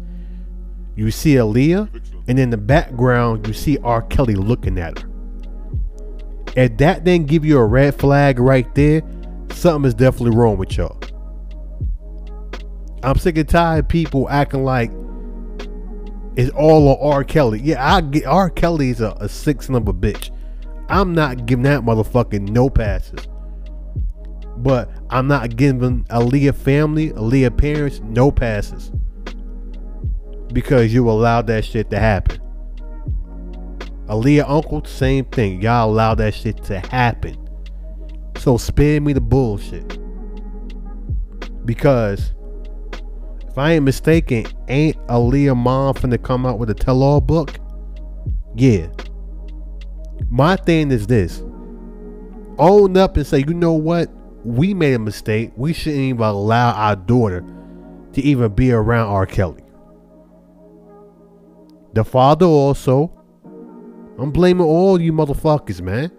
you see Aaliyah, and in the background, you see R. Kelly looking at her. If that didn't give you a red flag right there, something is definitely wrong with y'all. I'm sick and tired of people acting like it's all on R. Kelly. Yeah, I get R. Kelly's a, a six number bitch. I'm not giving that motherfucking no passes. But I'm not giving Aaliyah family, Aaliyah parents no passes. Because you allowed that shit to happen. Aaliyah uncle, same thing. Y'all allowed that shit to happen. So spare me the bullshit. Because if I ain't mistaken, ain't Aaliyah mom finna come out with a tell-all book? Yeah. My thing is this. Own up and say, you know what? We made a mistake. We shouldn't even allow our daughter to even be around R. Kelly. The father also. I'm blaming all you motherfuckers, man.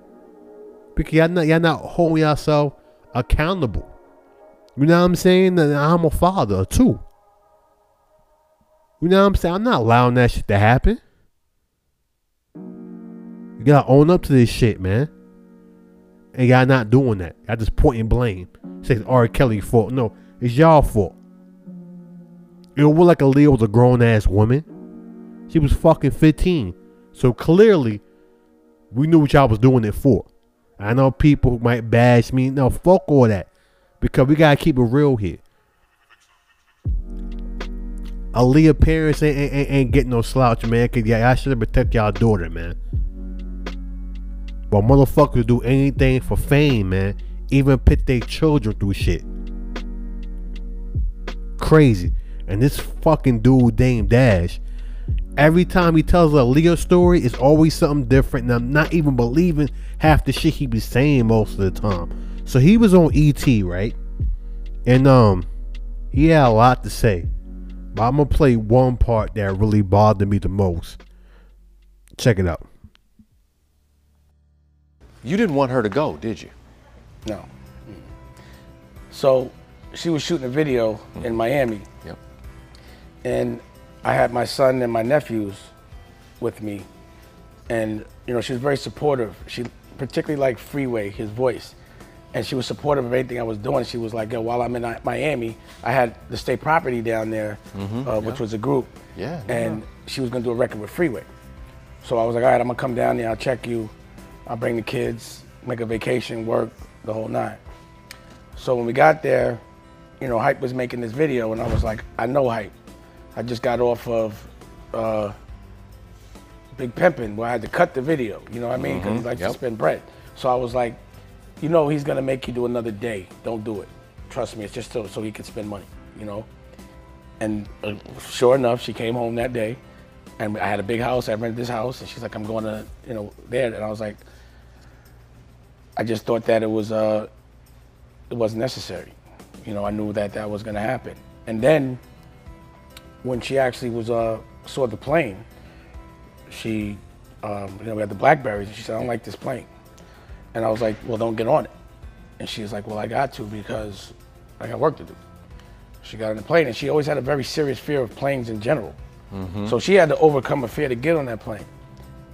Because y'all not, y'all not holding yourself accountable. You know what I'm saying? And I'm a father too. You know what I'm saying? I'm not allowing that shit to happen. You gotta own up to this shit, man. And y'all not doing that. Y'all just pointing blame. Say it's R. Kelly's fault. No, it's y'all fault. It looked like Aaliyah was a grown ass woman. She was fucking 15. So clearly, we knew what y'all was doing it for. I know people might bash me. No, fuck all that. Because we gotta keep it real here. Aaliyah parents ain't, ain't, ain't getting no slouch, man. Cause yeah, I should protect y'all daughter, man. But motherfuckers do anything for fame, man. Even put their children through shit. Crazy. And this fucking dude, Dame Dash, every time he tells a Leo story, it's always something different. And I'm not even believing half the shit he be saying most of the time. So he was on ET, right? And um, he had a lot to say. But I'm gonna play one part that really bothered me the most. Check it out. You didn't want her to go, did you? No. So she was shooting a video in Miami. Yep. And I had my son and my nephews with me. And, you know, she was very supportive. She particularly liked Freeway, his voice. And she was supportive of anything I was doing. She was like, yo, while I'm in uh, Miami, I had the state property down there, Mhm, uh, which yeah. was a group. Yeah, And yeah. she was gonna do a record with Freeway. So I was like, all right, I'm gonna come down there, I'll check you, I'll bring the kids, make a vacation, work, the whole nine. So when we got there, you know, Hype was making this video, and I was like, I know Hype. I just got off of uh, Big Pimpin', where I had to cut the video. You know what I mean? Because Mhm, he likes yep. to spend bread. So I was like, you know, he's gonna make you do another day. Don't do it. Trust me, it's just so, so he can spend money. You know. And uh, sure enough, she came home that day, and I had a big house. I rented this house, and she's like, "I'm going to, you know, there." And I was like, I just thought that it was uh, it wasn't necessary. You know, I knew that that was going to happen. And then when she actually was uh, saw the plane, she, um, you know, we had the Blackberries, and she said, "I don't like this plane," and I was like, "Well, don't get on it." And she was like, "Well, I got to because I got work to do." She got on the plane, and she always had a very serious fear of planes in general. Mhm. So she had to overcome a fear to get on that plane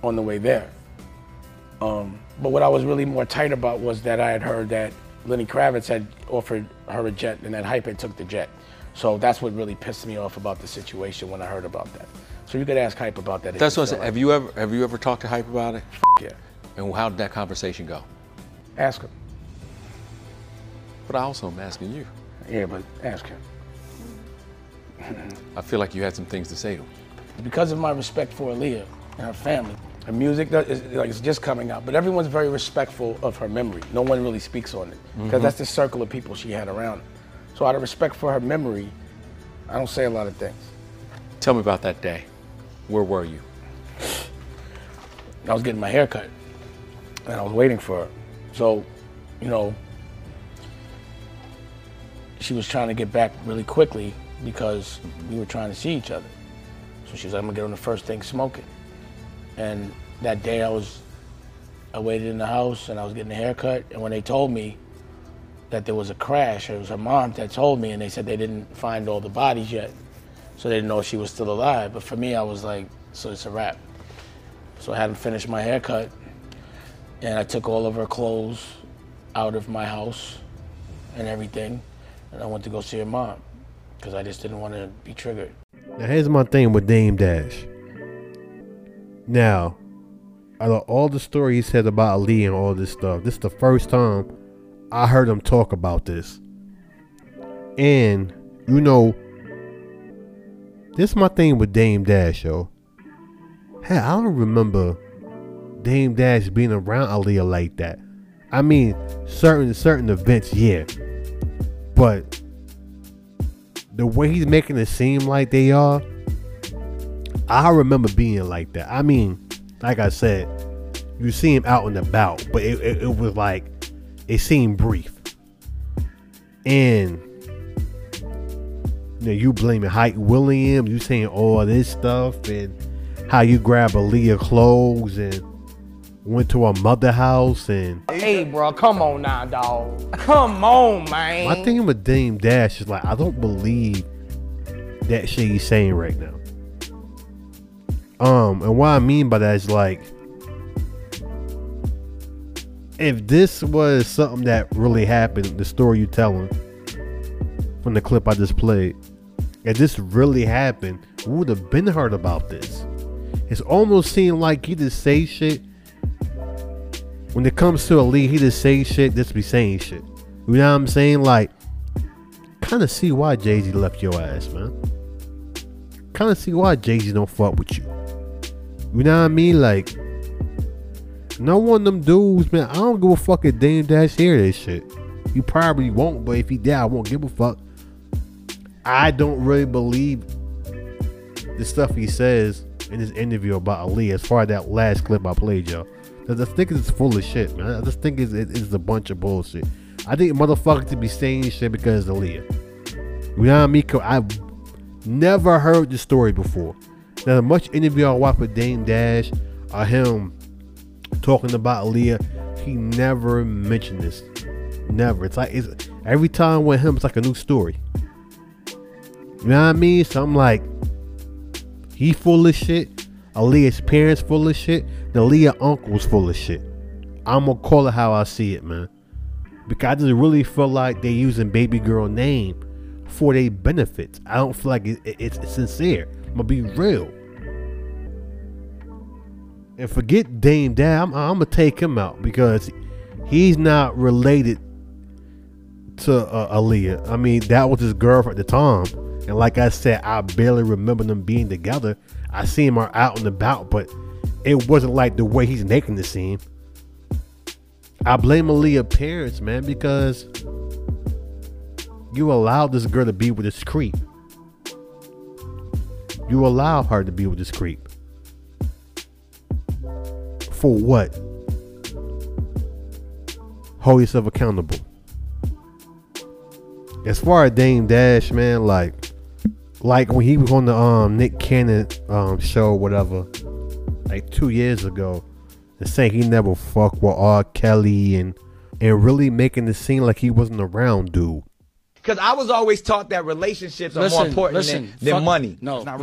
on the way there. Um, but what I was really more tight about was that I had heard that Lenny Kravitz had offered her a jet and that Hype had took the jet. So that's what really pissed me off about the situation when I heard about that. So you could ask Hype about that. That's what I said. like Have you ever have you ever talked to Hype about it? yeah. And how did that conversation go? Ask him. But I also am asking you. Yeah, but ask him. I feel like you had some things to say to him. Because of my respect for Aaliyah and her family, Her music is like it's just coming out, but everyone's very respectful of her memory. No one really speaks on it because Mhm. that's the circle of people she had around. So out of respect for her memory, I don't say a lot of things. Tell me about that day. Where were you? I was getting my hair cut, and I was waiting for her. So, you know, she was trying to get back really quickly because we were trying to see each other. So she was like, I'm gonna get on the first thing smoking. And that day I was, I waited in the house and I was getting a haircut. And when they told me that there was a crash, it was her mom that told me, and they said they didn't find all the bodies yet. So they didn't know she was still alive. But for me, I was like, so it's a wrap. So I hadn't finished my haircut, and I took all of her clothes out of my house and everything, and I went to go see her mom because I just didn't want to be triggered. Now here's my thing with Dame Dash. Now, out of all the stories he said about Ali and all this stuff, this is the first time I heard him talk about this. And you know, this is my thing with Dame Dash, yo. Hey, I don't remember Dame Dash being around Aaliyah like that. I mean, certain certain events, yeah. But the way he's making it seem like they are, I remember being like that. I mean, like I said, you see him out and about, but it, it, it was like it seemed brief. And you know, you blaming Hype Williams, you saying all this stuff and how you grab Aaliyah clothes and went to her mother house and Hey, bro, come on now, dog. Come on, man. my thing with Dame Dash is like I don't believe that shit he's saying right now. Um, and what I mean by that is like if this was something that really happened, the story you telling from the clip I just played, if this really happened, we would have been heard about this. It's almost seemed like he just say shit. When it comes to Ali, he just say shit, just be saying shit. You know what I'm saying? Like, kind of see why Jay Z left your ass, man. Kind of see why Jay Z don't fuck with you. You know what I mean? Like, no one of them dudes, man. I don't give a fuck if Dame Dash hear this shit. You probably won't, but if he did, I won't give a fuck. I don't really believe the stuff he says in this interview about Ali as far as that last clip I played, y'all. Because I think it's full of shit, man. I just think it's, it's a bunch of bullshit. I think motherfuckers to be saying shit because of Aaliyah. You know what I mean? I've never heard the story before. Now, the much interview I watched with Dame Dash or him talking about Leah, he never mentioned this. Never. It's like it's every time with him, it's like a new story. You know what I mean? So I'm like, he full of shit. Aaliyah's parents full of shit. The Leah uncle's full of shit. I'm gonna call it how I see it, man. Because I just really feel like they using baby girl name for their benefits. I don't feel like it, it- it's sincere. I'm gonna be real. And forget Dame Dash. I'm, gonna take him out because he's not related to uh, Aaliyah. I mean, that was his girlfriend at the time. And like I said, I barely remember them being together. I see him out and about, but it wasn't like the way he's making it seem. I blame Aaliyah parents, man, because you allowed this girl to be with this creep. You allow her to be with this creep. For what? Hold yourself accountable. As far as Dame Dash, man, like, like when he was on the um Nick Cannon um show, whatever, like two years ago, and saying he never fucked with R. Kelly and and really making it seem like he wasn't around, dude. Because I was always taught that relationships are more important than, than fuck- money. No, not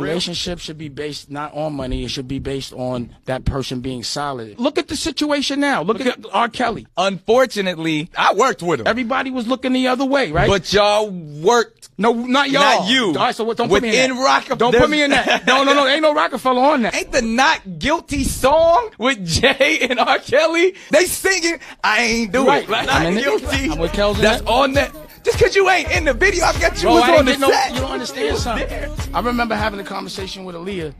should be based not on money. It should be based on that person being solid. Look at the situation now. Look at R. Kelly. Unfortunately, I worked with him. Everybody was looking the other way, right? But y'all worked. No, not y'all. Not you. All right, so what? Don't put me in Within that. Rockefeller. Don't put me in that. No, no, no. Ain't no Rockefeller on that. Ain't the Not Guilty song with Jay and R. Kelly? They singing, I ain't do Right. it. Not I'm in it. guilty. I'm with Kels That's that. on that. Just because you ain't in the video, I got you Bro, was I on the get no, set. you don't understand something. I remember having a conversation with Aaliyah,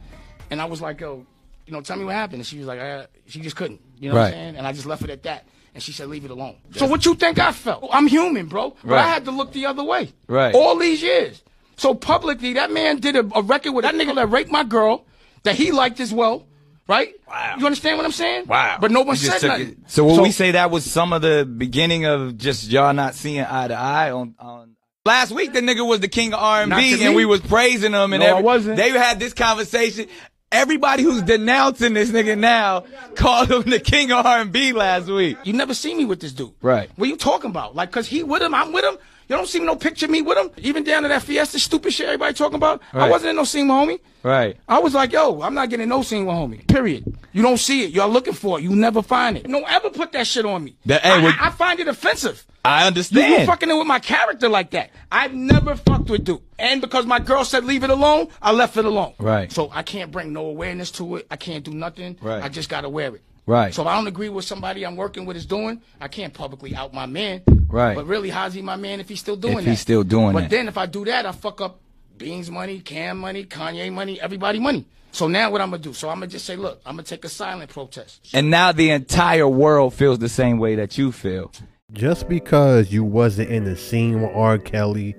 and I was like, yo, you know, tell me what happened. And she was like, uh, she just couldn't. You know what I'm saying? And I just left it at that. And she said, leave it alone. So what you think I felt? I'm human, bro. But I had to look the other way. Right. All these years. So publicly, that man did a, a record with that nigga that raped my girl, that he liked as well. Right? Wow. You understand what I'm saying? Wow. But no one said nothing. it- So will we say that was some of the beginning of just y'all not seeing eye to eye on on Last week the nigga was the king of R&B, and we was praising him and No, I wasn't. they had this conversation. Everybody who's denouncing this nigga now called him the king of R and B last week. You never see me with this dude. Right. What you talking about? Like, cause he with him, I'm with him. You don't see no picture of me with him. Even down to that Fiesta stupid shit everybody talking about. I wasn't in no scene with homie. Right. I was like, yo, I'm not getting no scene with homie. Period. You don't see it. Y'all looking for it. You never find it. Don't ever put that shit on me. That- hey, I, well- I, find it offensive. I understand. you fucking in with my character like that. I've never fucked with dude. And because my girl said leave it alone, I left it alone. Right. So I can't bring no awareness to it. I can't do nothing. Right. I just gotta wear it. Right. So if I don't agree with somebody I'm working with is doing, I can't publicly out my man. Right. But really, how's he my man if he's still doing If that? he's still doing but that. But then if I do that, I fuck up Beans money, Cam money, Kanye money, everybody money. So now what I'm gonna do? So I'm gonna just say, look, I'm gonna take a silent protest. And now the entire world feels the same way that you feel. Just because you wasn't in the scene with R. Kelly,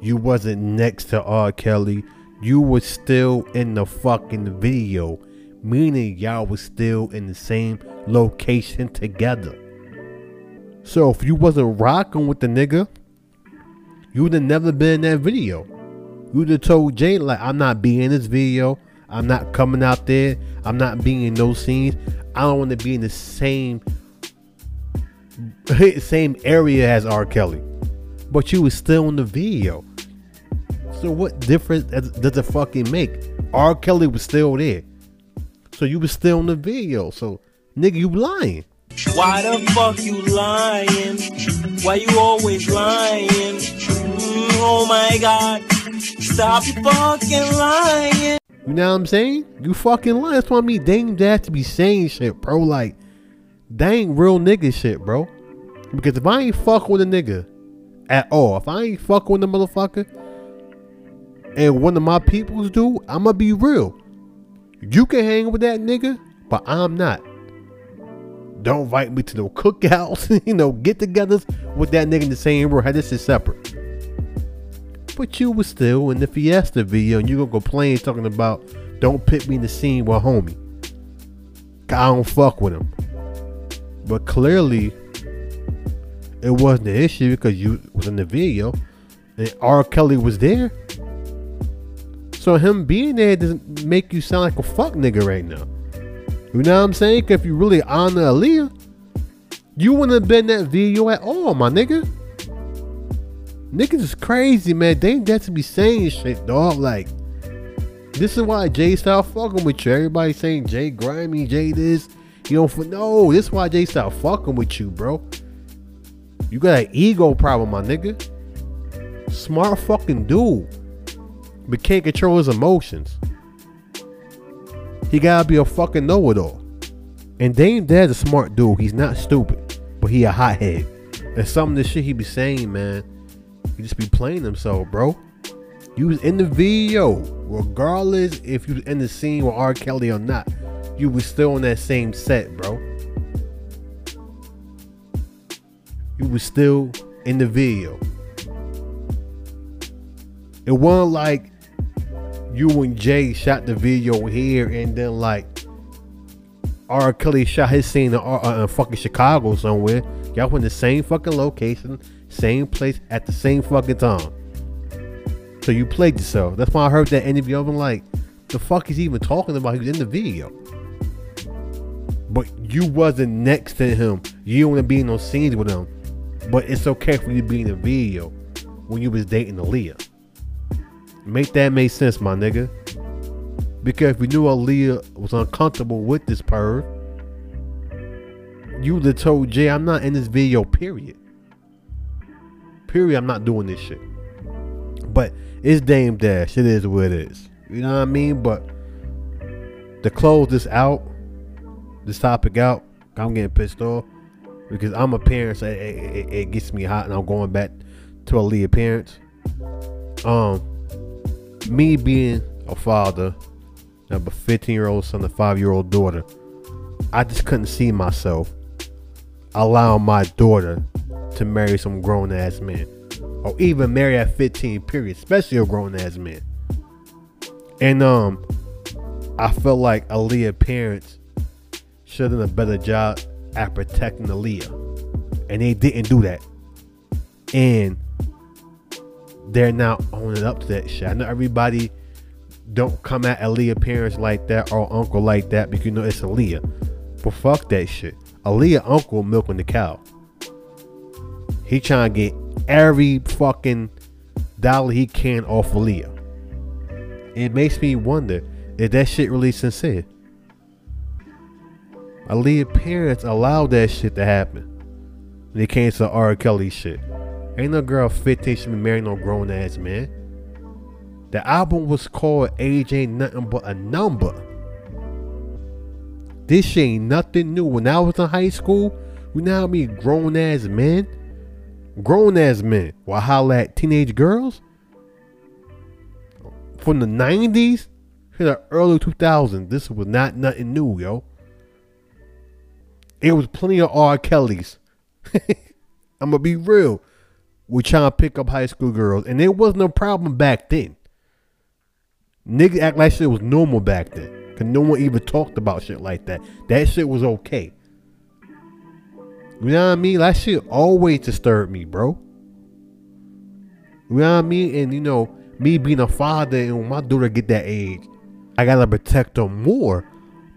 you wasn't next to R. Kelly, you was still in the fucking video, meaning y'all was still in the same location together. So if you wasn't rocking with the nigga, you would have never been in that video. You would have told Jay like, I'm not being in this video. I'm not coming out there. I'm not being in those scenes. I don't want to be in the same same area as R. Kelly, but you was still in the video. So what difference does it fucking make? R. Kelly was still there, so you was still in the video. So nigga, you lying. Why the fuck you lying? Why you always lying? Mm, oh my god. Stop fucking lying. You know what I'm saying? You fucking lying. That's I mean. They ain't to be saying shit, bro. Like, dang real nigga shit, bro. Because if I ain't fuck with a nigga at all, if I ain't fuck with a motherfucker, and one of my peoples do, I'ma be real. You can hang with that nigga, but I'm not. Don't invite me to no cookouts, you know, get togethers with that nigga in the same room. Hey, This is separate. But you was still in the Fiesta video and you gonna complain talking about don't put me in the scene with homie. I don't fuck with him. But clearly it wasn't an issue because you was in the video and R. Kelly was there. So him being there doesn't make you sound like a fuck nigga right now. You know what I'm saying? 'Cause if you really honor Aaliyah, you wouldn't have been that video at all, my nigga. Niggas is crazy, man. They ain't got to be saying shit, dog. Like, this is why Jay Style fucking with you. Everybody saying Jay grimy, Jay this. You don't no. This is why Jay Style fucking with you, bro. You got an ego problem, my nigga. Smart fucking dude, but can't control his emotions. He gotta be a fucking know-it-all. And Dame Dash's a smart dude. He's not stupid, but he a hothead. And some of the shit he be saying, man, he just be playing himself, bro. You was in the video, regardless if you was in the scene with R. Kelly or not. You was still on that same set, bro. You was still in the video. It wasn't like you and Jay shot the video here and then like R. Kelly shot his scene in, uh, uh, in fucking Chicago somewhere. Y'all went the same fucking location, same place at the same fucking time. So you played yourself. That's why I heard that interview. I'm like, the fuck is he even talking about? He was in the video. But you wasn't next to him. You to be in those scenes with him. But it's okay for you to be in the video when you was dating Aaliyah. Make that make sense, my nigga. Because if you knew Aaliyah was uncomfortable with this perv, you would have told Jay, I'm not in this video, period. Period, I'm not doing this shit. But it's Dame Dash. It is what it is. You know what I mean? But to close this out, this topic out, I'm getting pissed off because I'm a parent, so it, it, it gets me hot, and I'm going back to Aaliyah parents. Um, me being a father have a 15 year old son, a five year old daughter. I just couldn't see myself allowing my daughter to marry some grown ass man. Or even marry at 15, period. Especially a grown ass man. And um I felt like Aaliyah parents should have done a better job at protecting Aaliyah. And they didn't do that. And they're now owning up to that shit. I know everybody don't come at Aaliyah parents like that or uncle like that because you know it's Aaliyah. But fuck that shit. Aaliyah uncle milking the cow. He trying to get every fucking dollar he can off Aaliyah. It makes me wonder if that shit really sincere? Aaliyah parents allowed that shit to happen. It came to R. Kelly shit. Ain't no girl 15 should be marrying no grown ass man. The album was called Age Ain't Nothing But a Number. This shit ain't nothing new. When I was in high school, we now mean grown ass men. Grown ass men will holler at teenage girls. From the 90s to the early 2000s, this was not nothing new, yo. It was plenty of R. Kellys. I'm gonna be real. We trying to pick up high school girls, and it wasn't a problem back then. Niggas act like shit was normal back then. Cause no one even talked about shit like that. That shit was okay. You know what I mean? That shit always disturbed me, bro. You know what I mean? And you know, me being a father and when my daughter get that age, I gotta protect her more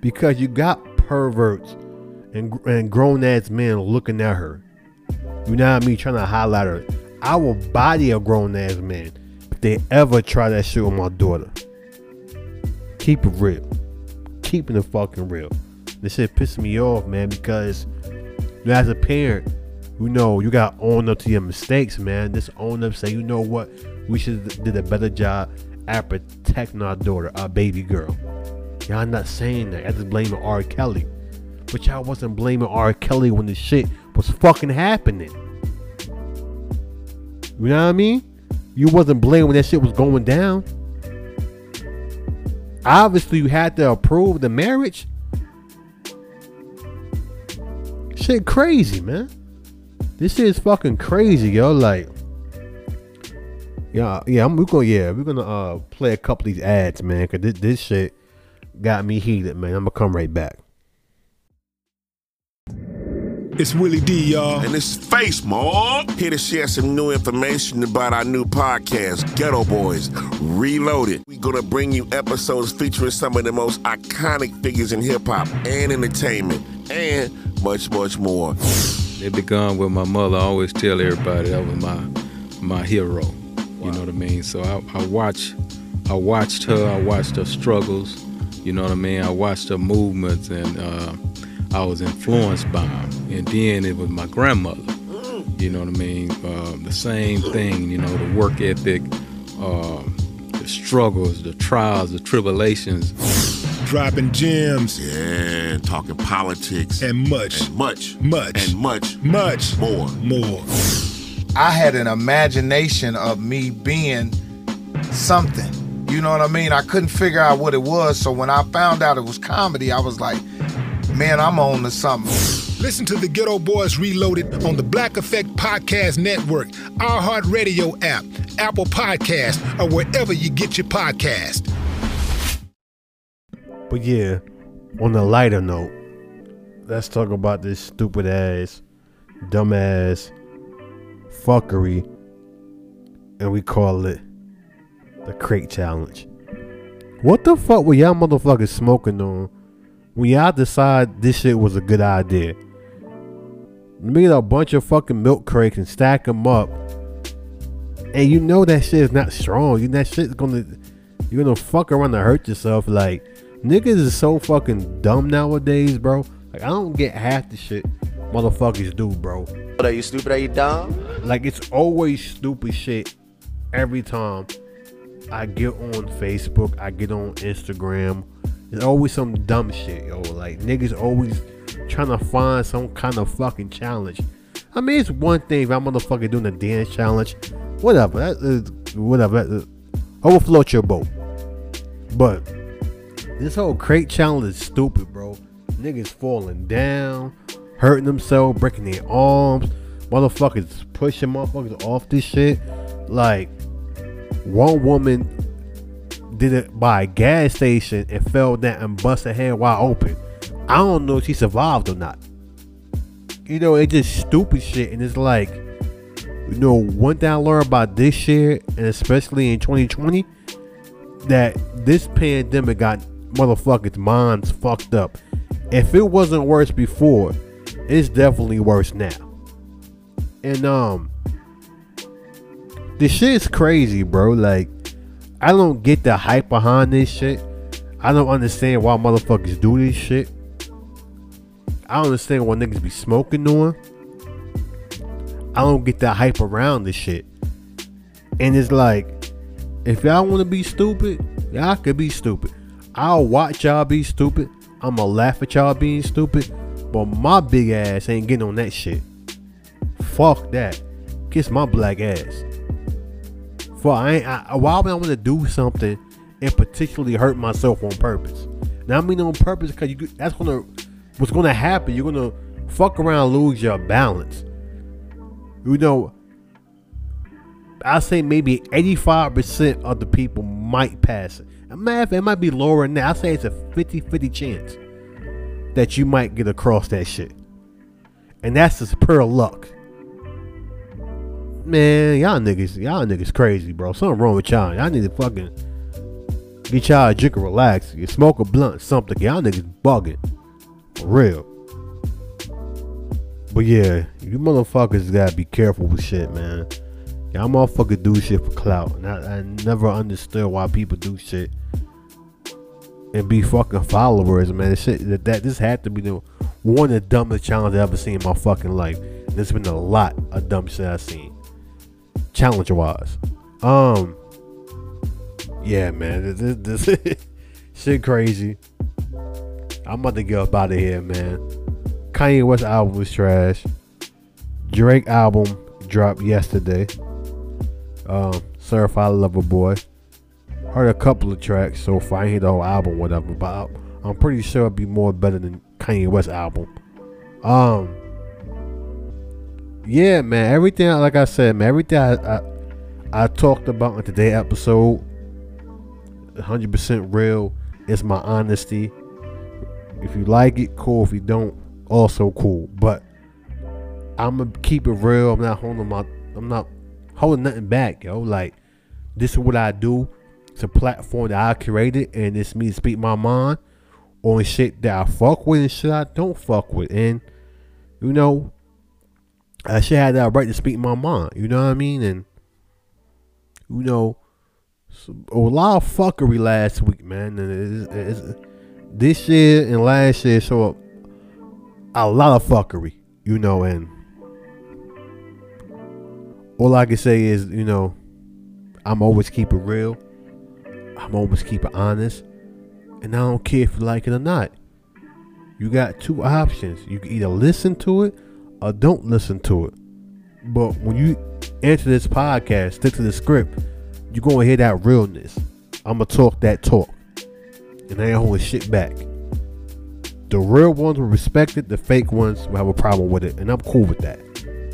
because you got perverts and, and grown ass men looking at her. You know what I mean? Trying to highlight her. I will body a grown ass man if they ever try that shit with my daughter. Keep it real. Keeping it fucking real. This shit pisses me off, man, because as a parent, you know, you got to own up to your mistakes, man. Just own up, say, you know what? We should did a better job at protecting our daughter, our baby girl. Y'all not saying that. I just blaming R. Kelly. But y'all wasn't blaming R. Kelly when the shit was fucking happening. You know what I mean? You wasn't blaming when that shit was going down. Obviously, you had to approve the marriage. Shit crazy, man. This shit is fucking crazy, yo. Like, yeah, yeah, I'm, we're gonna, yeah, we're gonna uh play a couple of these ads, man, cause this, this shit got me heated, man. I'm gonna come right back. It's Willie D, y'all. And this is Face Mob. Here to share some new information about our new podcast, Geto Boys Reloaded. We're going to bring you episodes featuring some of the most iconic figures in hip hop and entertainment, and much, much more. It begun with my mother. I always tell everybody that was my my hero. You know what I mean? So I, I watch I watched her, I watched her struggles, you know what I mean? I watched her movements and uh, I was influenced by them. And then it was my grandmother. You know what I mean? Uh, the same thing, you know, the work ethic, uh, the struggles, the trials, the tribulations. Dropping gems. Yeah, talking politics. And much. And much. Much. And much. Much. More. More. I had an imagination of me being something. You know what I mean? I couldn't figure out what it was. So when I found out it was comedy, I was like, man, I'm on to something. Listen to the Geto Boys Reloaded on the Black Effect Podcast Network, iHeartRadio app, Apple Podcast, or wherever you get your podcast. But yeah, on a lighter note, let's talk about this stupid ass, dumbass fuckery, and we call it the crate challenge. What the fuck were y'all motherfuckers smoking on when y'all decide this shit was a good idea? Made a bunch of fucking milk crates and stack them up, and you know that shit is not strong. You that shit's gonna you're gonna fuck around and hurt yourself. Like niggas is so fucking dumb nowadays, bro. Like I don't get half the shit motherfuckers do, bro. Are you stupid? Are you dumb? Like it's always stupid shit every time I get on Facebook, I get on Instagram. There's always some dumb shit, yo. Like niggas always trying to find some kind of fucking challenge. I mean, it's one thing if I'm motherfucking doing a dance challenge, whatever. That is, whatever. That is, overfloat your boat. But This whole crate challenge is stupid, bro. Niggas falling down, hurting themselves, breaking their arms. Motherfuckers pushing motherfuckers off this shit. Like, one woman did it by a gas station and fell down and busted her head wide open. I don't know if she survived or not. You know, it's just stupid shit. And it's like, you know, one thing I learned about this shit, and especially in 2020, that this pandemic got motherfuckers' minds fucked up. If it wasn't worse before, it's definitely worse now. And um, this shit is crazy, bro. Like, I don't get the hype behind this shit. I don't understand why motherfuckers do this shit. I don't understand why niggas be smoking on. I don't get the hype around this shit. And it's like, if y'all want to be stupid, y'all could be stupid. I'll watch y'all be stupid. I'ma laugh at y'all being stupid. But my big ass ain't getting on that shit. Fuck that. Kiss my black ass. For I ain't. I, why would I want to do something and particularly hurt myself on purpose? Now I mean on purpose because you that's gonna what's gonna happen. You're gonna fuck around, lose your balance. You know, I say maybe 85% of the people might pass it. Math, it might be lower than that. I say it's a 50-50 chance that you might get across that shit. And that's just pure luck. Man, y'all niggas, y'all niggas crazy, bro. Something wrong with y'all. Y'all need to fucking get y'all a drink and relax. You smoke a blunt, something. Y'all niggas bugging. For real. But yeah, you motherfuckers gotta be careful with shit, man. Y'all motherfuckers do shit for clout. And I, I never understood why people do shit and be fucking followers, man. This shit that, that this had to be the one of the dumbest challenges I've ever seen in my fucking life. There's been a lot of dumb shit I've seen. Challenge wise. Um Yeah, man. This, this shit crazy. I'm about to get up out of here, man. Kanye West album was trash. Drake album dropped yesterday. Um, Certified Lover Boy. Heard a couple of tracks so far. I ain't hear the whole album, whatever. But I'm pretty sure it'd be more better than Kanye West album. Um, yeah, man. Everything, like I said, man. Everything I I, I talked about in today's episode, 100% real. It's my honesty. If you like it, cool. If you don't, also cool. But I'm gonna keep it real. I'm not holding my. I'm not holding nothing back, yo. Like this is what I do. It's a platform that I created, and it's me to speak my mind on shit that I fuck with and shit I don't fuck with. And you know, I should have that right to speak my mind. You know what I mean? And you know, a lot of fuckery last week, man. And it's, it's, this year and last year saw a lot of fuckery, you know, and all I can say is, you know, I'm always keep it real. I'm always keep it honest. And I don't care if you like it or not. You got two options. You can either listen to it or don't listen to it. But when you enter this podcast, stick to the script, you're gonna hear that realness. I'ma talk that talk. And I ain't holding shit back. The real ones will respect it, the fake ones will have a problem with it. And I'm cool with that.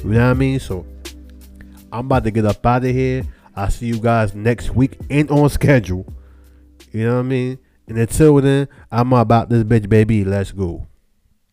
You know what I mean? So I'm about to get up out of here. I'll see you guys next week and on schedule. You know what I mean? And until then, I'm about this bitch, baby. Let's go.